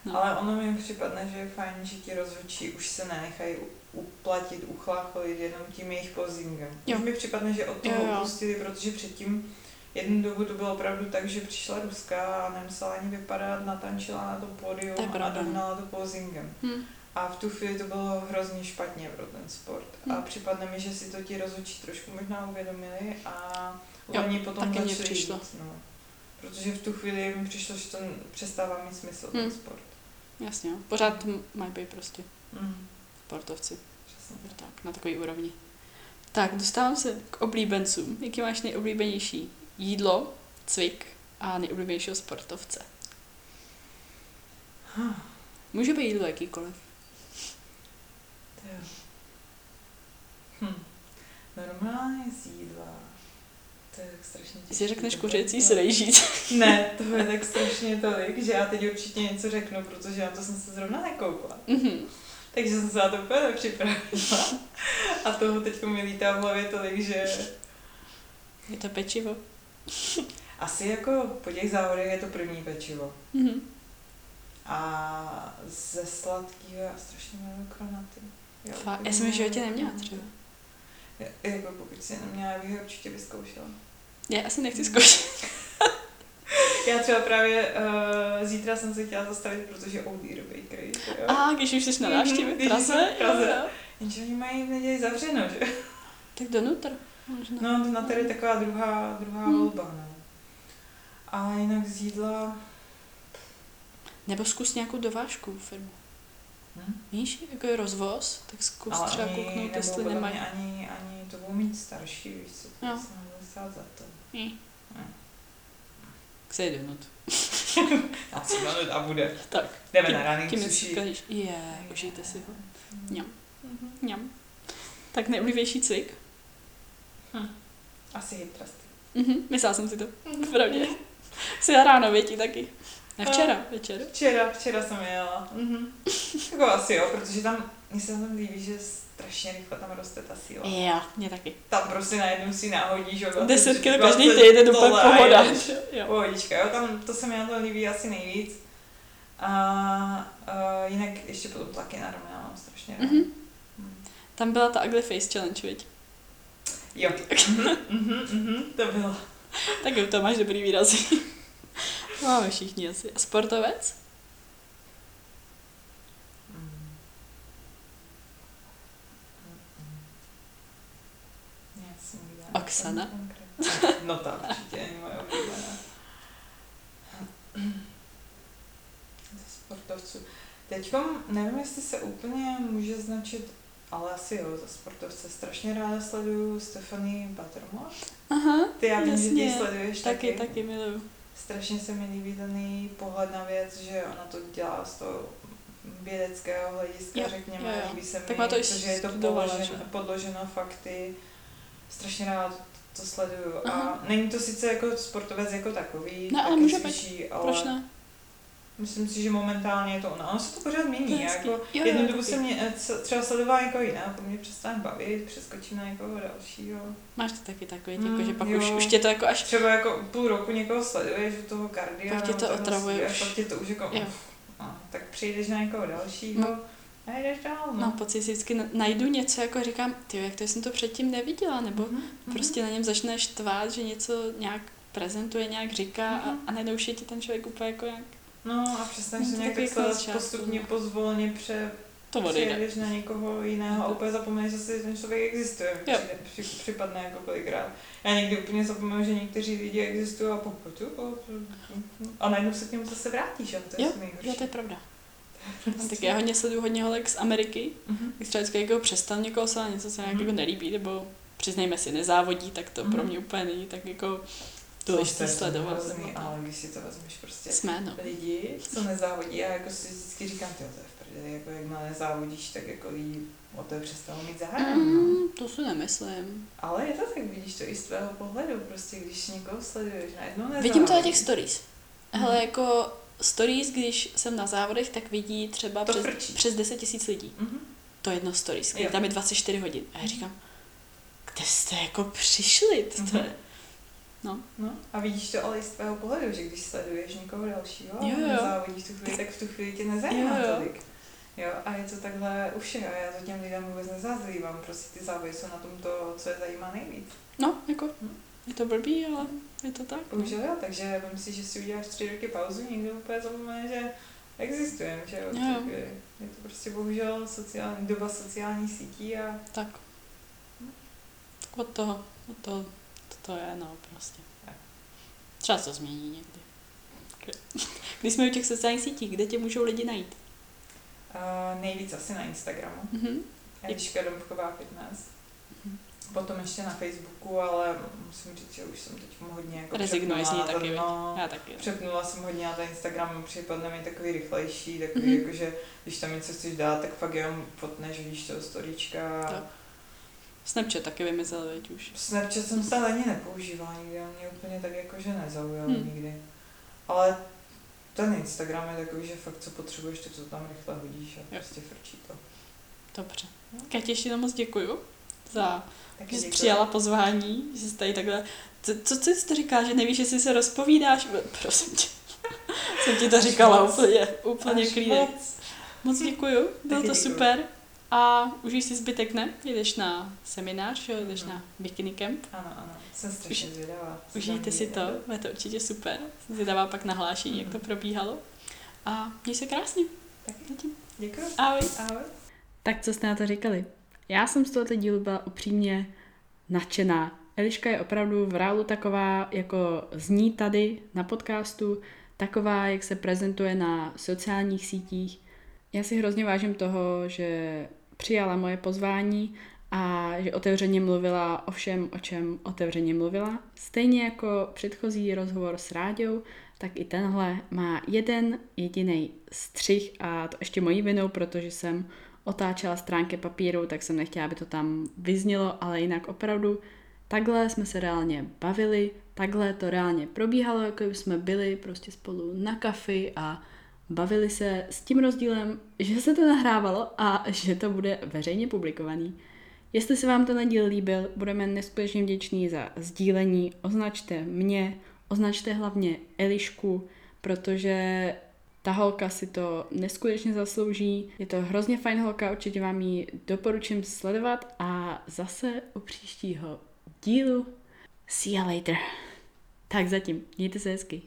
B: No. Ale ono mi připadne, že je fajn, že ti rozhodčí už se nenechají uplatit, uchlácholit jenom tím jejich pozingem. Už mi připadne, že od toho upustili, protože předtím jednu dobu to bylo opravdu tak, že přišla Ruska a nemusela ani vypadat, natančila na to pódium a dohnala to pozingem. Hmm. A v tu chvíli to bylo hrozně špatně pro ten sport. Hmm. A připadne mi, že si to ti rozhodčí trošku možná uvědomili a oni potom začali přišlo. Jít, no. Protože v tu chvíli mi přišlo, že to přestává mít smysl hmm. ten sport.
A: Jasně, pořád mají být prostě. Hmm sportovci. Tak, na takový úrovni. Tak, dostávám se k oblíbencům. Jaký máš nejoblíbenější jídlo, cvik a nejoblíbenějšího sportovce? Může být jídlo jakýkoliv.
B: Hm. Normálně z jídla. To je tak strašně těžké.
A: Si řekneš kuřecí srejžíc.
B: Ne, to je tak strašně tolik, že já teď určitě něco řeknu, protože já to jsem se zrovna nekoukla. Mm-hmm takže jsem se na to úplně nepřipravila. A toho teď mi lítá v hlavě tolik, že
A: Je to pečivo.
B: asi jako po těch závodech je to první pečivo.
A: Mhm.
B: A ze sladkého já strašně. Jo,
A: Fakt,
B: úplně
A: já jsem v životě neměla třeba.
B: Ja- Jako pokud si neměla, já bych určitě vyzkoušela.
A: Já asi nechci zkoušet.
B: Já třeba právě uh, zítra jsem se chtěla zastavit, protože Oldie Bakery.
A: A když už jsi na
B: Mhm,
A: návštěvě v Praze,
B: v Praze. Jenže oni mají v neděli zavřeno, že?
A: Tak do Nutr. Možná.
B: No, na tady taková druhá, druhá
A: Hmm.
B: volba, no. A jinak z jídla...
A: Nebo zkus nějakou dovážku firmu.
B: Hm?
A: Víš, jako je rozvoz, tak zkus
B: Ale
A: třeba
B: ani,
A: kouknout, jestli nemají.
B: ani, ani to budou mít starší, víš co, to stát za to.
A: Hm.
B: Hm.
A: Do Nutr.
B: A co minut a bude.
A: Tak.
B: Jdeme na raný
A: Tím
B: sushi.
A: si říkáš, je, užijte si ho.
B: Mhm.
A: Mňam.
B: Mhm.
A: Mňam. Tak nejoblíbenější cvik?
B: Asi hip trusty.
A: Mhm, myslela jsem si to. Pravdě. Si ráno větí taky. Ne včera, večer.
B: Včera, včera jsem jela. Mhm. Jako asi jo, protože tam, mně se tam líbí, že strašně rychle tam roste ta síla.
A: Jo, mě taky.
B: Tam prostě najednou si náhodíš 20
A: 10 kg
B: 20
A: každý týden, úplně
B: tohle a
A: pohoda. Jo.
B: Pohodička, jo, tam to se mi na to líbí asi nejvíc. A uh, jinak ještě potom tlaky na ramena mám strašně rád.
A: Mhm.
B: Mm.
A: Tam byla ta Ugly Face Challenge, viď?
B: Jo. Mhm, mhm, mhm, to bylo.
A: Tak jo, to máš dobrý výrazy. To Máme všichni asi. A sportovec?
B: Mm. Já
A: Oksana?
B: No ta určitě není moje oblíbená. Ze sportovců. Teďkom nevím, jestli se úplně může značit, ale asi jo, za sportovce. Strašně ráda sleduju Stephanie Buttermore.
A: Aha,
B: Ty já vím, že ty sleduješ
A: taky,
B: taky.
A: taky miluju.
B: Strašně se mi líbí ten pohled na věc, že ona to dělá z toho vědeckého hlediska,
A: Jo,
B: řekněme,
A: jo, jo.
B: líbí se mi,
A: Tak má to
B: že je to podloženo,
A: že?
B: podloženo fakty. Strašně rád to sleduju.
A: Aha.
B: A není to sice jako sportovec jako takový,
A: Ne, ale může být.
B: cvičí, ale
A: Proč ne?
B: myslím si, že momentálně je to ona. Ono se to pořád
A: To
B: mění.
A: je
B: Já
A: hezký.
B: jako,
A: Jo, jo,
B: jednu dobu jsem mě, eh, třeba sledovala jako jiná, po mě přestane bavit, přeskočím na někoho dalšího.
A: Máš to taky takový,
B: Mm,
A: jako, že pak
B: jo.
A: už, už tě to jako až...
B: Třeba jako půl roku někoho sleduješ u toho kardia.
A: Pak tě to otravuje už.
B: Pak tě to už jako,
A: Jo.
B: no, tak přijdeš na někoho dalšího
A: No.
B: A jdeš dál.
A: Mám pocit, že vždycky na- najdu něco, jako říkám, ty jak to jsem to předtím neviděla, nebo
B: Mhm, mhm.
A: prostě na něm začneš tvát, že něco nějak prezentuje, nějak říká a,
B: Mhm.
A: a najednou už je ti ten člověk úplně jako jak
B: No a
A: No,
B: se
A: to
B: nějak tak
A: jako začátku,
B: postupně,
A: no.
B: pozvolně pře,
A: to
B: přejdeš na někoho jiného a úplně zapomeneš, že si ten člověk existuje. Při, připadne jako kolikrát. Já někdy úplně zapomenu, že někteří lidi existují a pokud a najednou se k němu zase vrátíš a to je
A: Jo,
B: nejhorší.
A: Jo, to je pravda. No, tak já hodně sleduju hodně holek z Ameriky,
B: Mhm.
A: když třeba vždycky jako přestal někoho se něco se nějak
B: Mhm.
A: jako nelíbí, nebo přiznejme si, nezávodí, tak to pro
B: Mhm.
A: mě úplně není tak jako
B: To
A: důležité
B: je
A: sledovat.
B: hrozný, ale když si to vezmeš prostě
A: Jsme, no.
B: lidi, co nezávodí, a jako si vždycky říkám, tyjo, to je v prdeli, jako jakmile nezávodíš, tak jako lidi o to přestanou mít zájem. no.
A: Mm, to si nemyslím.
B: Ale je to tak, vidíš to i z tvého pohledu, prostě když někoho sleduješ, najednou nezávodí.
A: Vidím to na těch stories.
B: Mhm.
A: Hele, jako stories, když jsem na závodech, tak vidí třeba
B: To
A: přes, přes 10 tisíc lidí.
B: Mhm.
A: To jedno stories,
B: Jo.
A: kde tam je 24 hodin. A já
B: Mhm.
A: říkám, kde jste jako přišli? To
B: Mhm.
A: je... No.
B: No, a vidíš to ale i z tvého pohledu, že když sleduješ někoho dalšího
A: Jo, jo.
B: nezávodíš v tu chvíli, tak v tu chvíli tě nezajímá
A: Jo, jo.
B: tolik. Jo, a je to takhle u všeho, já to těm lidem vůbec nezazlívám, prostě ty závody jsou na tom to, co je zajímá nejvíc.
A: No, jako,
B: Hm.
A: Je to blbý, ale je to tak. No.
B: Už jo, takže myslím si, že si uděláš tři roky pauzu, nikdo úplně zapomene, že existujeme, že jo.
A: jo.
B: Je to prostě bohužel sociální, doba sociálních sítí a...
A: Tak. tak Od toho, od toho, to, to je, no, prostě. Tak. Třeba se změní někdy. Když jsme u těch sociálních sítí, kde tě můžou lidi najít?
B: Uh, nejvíc asi na Instagramu.
A: Mm-hmm.
B: Eliška Domková
A: 15.
B: Potom ještě na Facebooku, ale musím říct, že už jsem teď hodně jako
A: Rezignuješ z ní taky,
B: no,
A: Já taky.
B: Přepnula jsem hodně na ten Instagram, připadne mi takový rychlejší, takový
A: Mhm.
B: jako, že když tam něco chceš dát, tak fakt jenom fotneš, vidíš toho storíčka.
A: Tak. Snapchat taky vymizel, veď už.
B: Snapchat jsem stále ani nepoužívala nikdy, on mě úplně tak jako, že nezaujal
A: Hmm.
B: nikdy. Ale ten Instagram je takový, že fakt co potřebuješ, tak to tam rychle hodíš a
A: Jo.
B: prostě frčí to.
A: Dobře. Katě, ještě moc děkuju za,
B: Taky
A: že jsi přijala pozvání, že jsi tady takhle... Co, co, co jsi to říká, že nevíš, jestli se rozpovídáš? Prosím tě. Jsem ti to říkala
B: moc.
A: úplně, úplně
B: Až
A: klidně.
B: moc.
A: Moc děkuju, bylo to
B: děkuju.
A: super. A užij si zbytek, ne? Jdeš na seminář, jo? jdeš
B: Mhm.
A: na bikini camp.
B: Ano, ano, jsem strašně zvědavá.
A: Užijte si to, bude to určitě super. Jsem zvědavá pak nahlášení, jak to probíhalo. A měj se krásně.
B: Taky.
A: Zatím.
B: Děkuji.
A: Ahoj.
B: Ahoj.
A: Tak co jste na to říkali? Já jsem z tohoto dílu byla upřímně nadšená. Eliška je opravdu v reálu taková, jako zní tady na podcastu, taková, jak se prezentuje na sociálních sítích. Já si hrozně vážím toho, že přijala moje pozvání a že otevřeně mluvila o všem, o čem otevřeně mluvila. Stejně jako předchozí rozhovor s Ráďou, tak i tenhle má jeden jediný střih a to ještě mojí vinou, protože jsem otáčela stránky papíru, tak jsem nechtěla, aby to tam vyznělo, ale jinak opravdu takhle jsme se reálně bavili, takhle to reálně probíhalo, jako jsme byli prostě spolu na kafi a bavili se s tím rozdílem, že se to nahrávalo a že to bude veřejně publikovaný. Jestli se vám ten díl líbil, budeme neskutečně vděční za sdílení, označte mě, označte hlavně Elišku, protože ta holka si to neskutečně zaslouží. Je to hrozně fajn holka, určitě vám ji doporučím sledovat a zase u příštího dílu see you later. Tak zatím, mějte se hezky.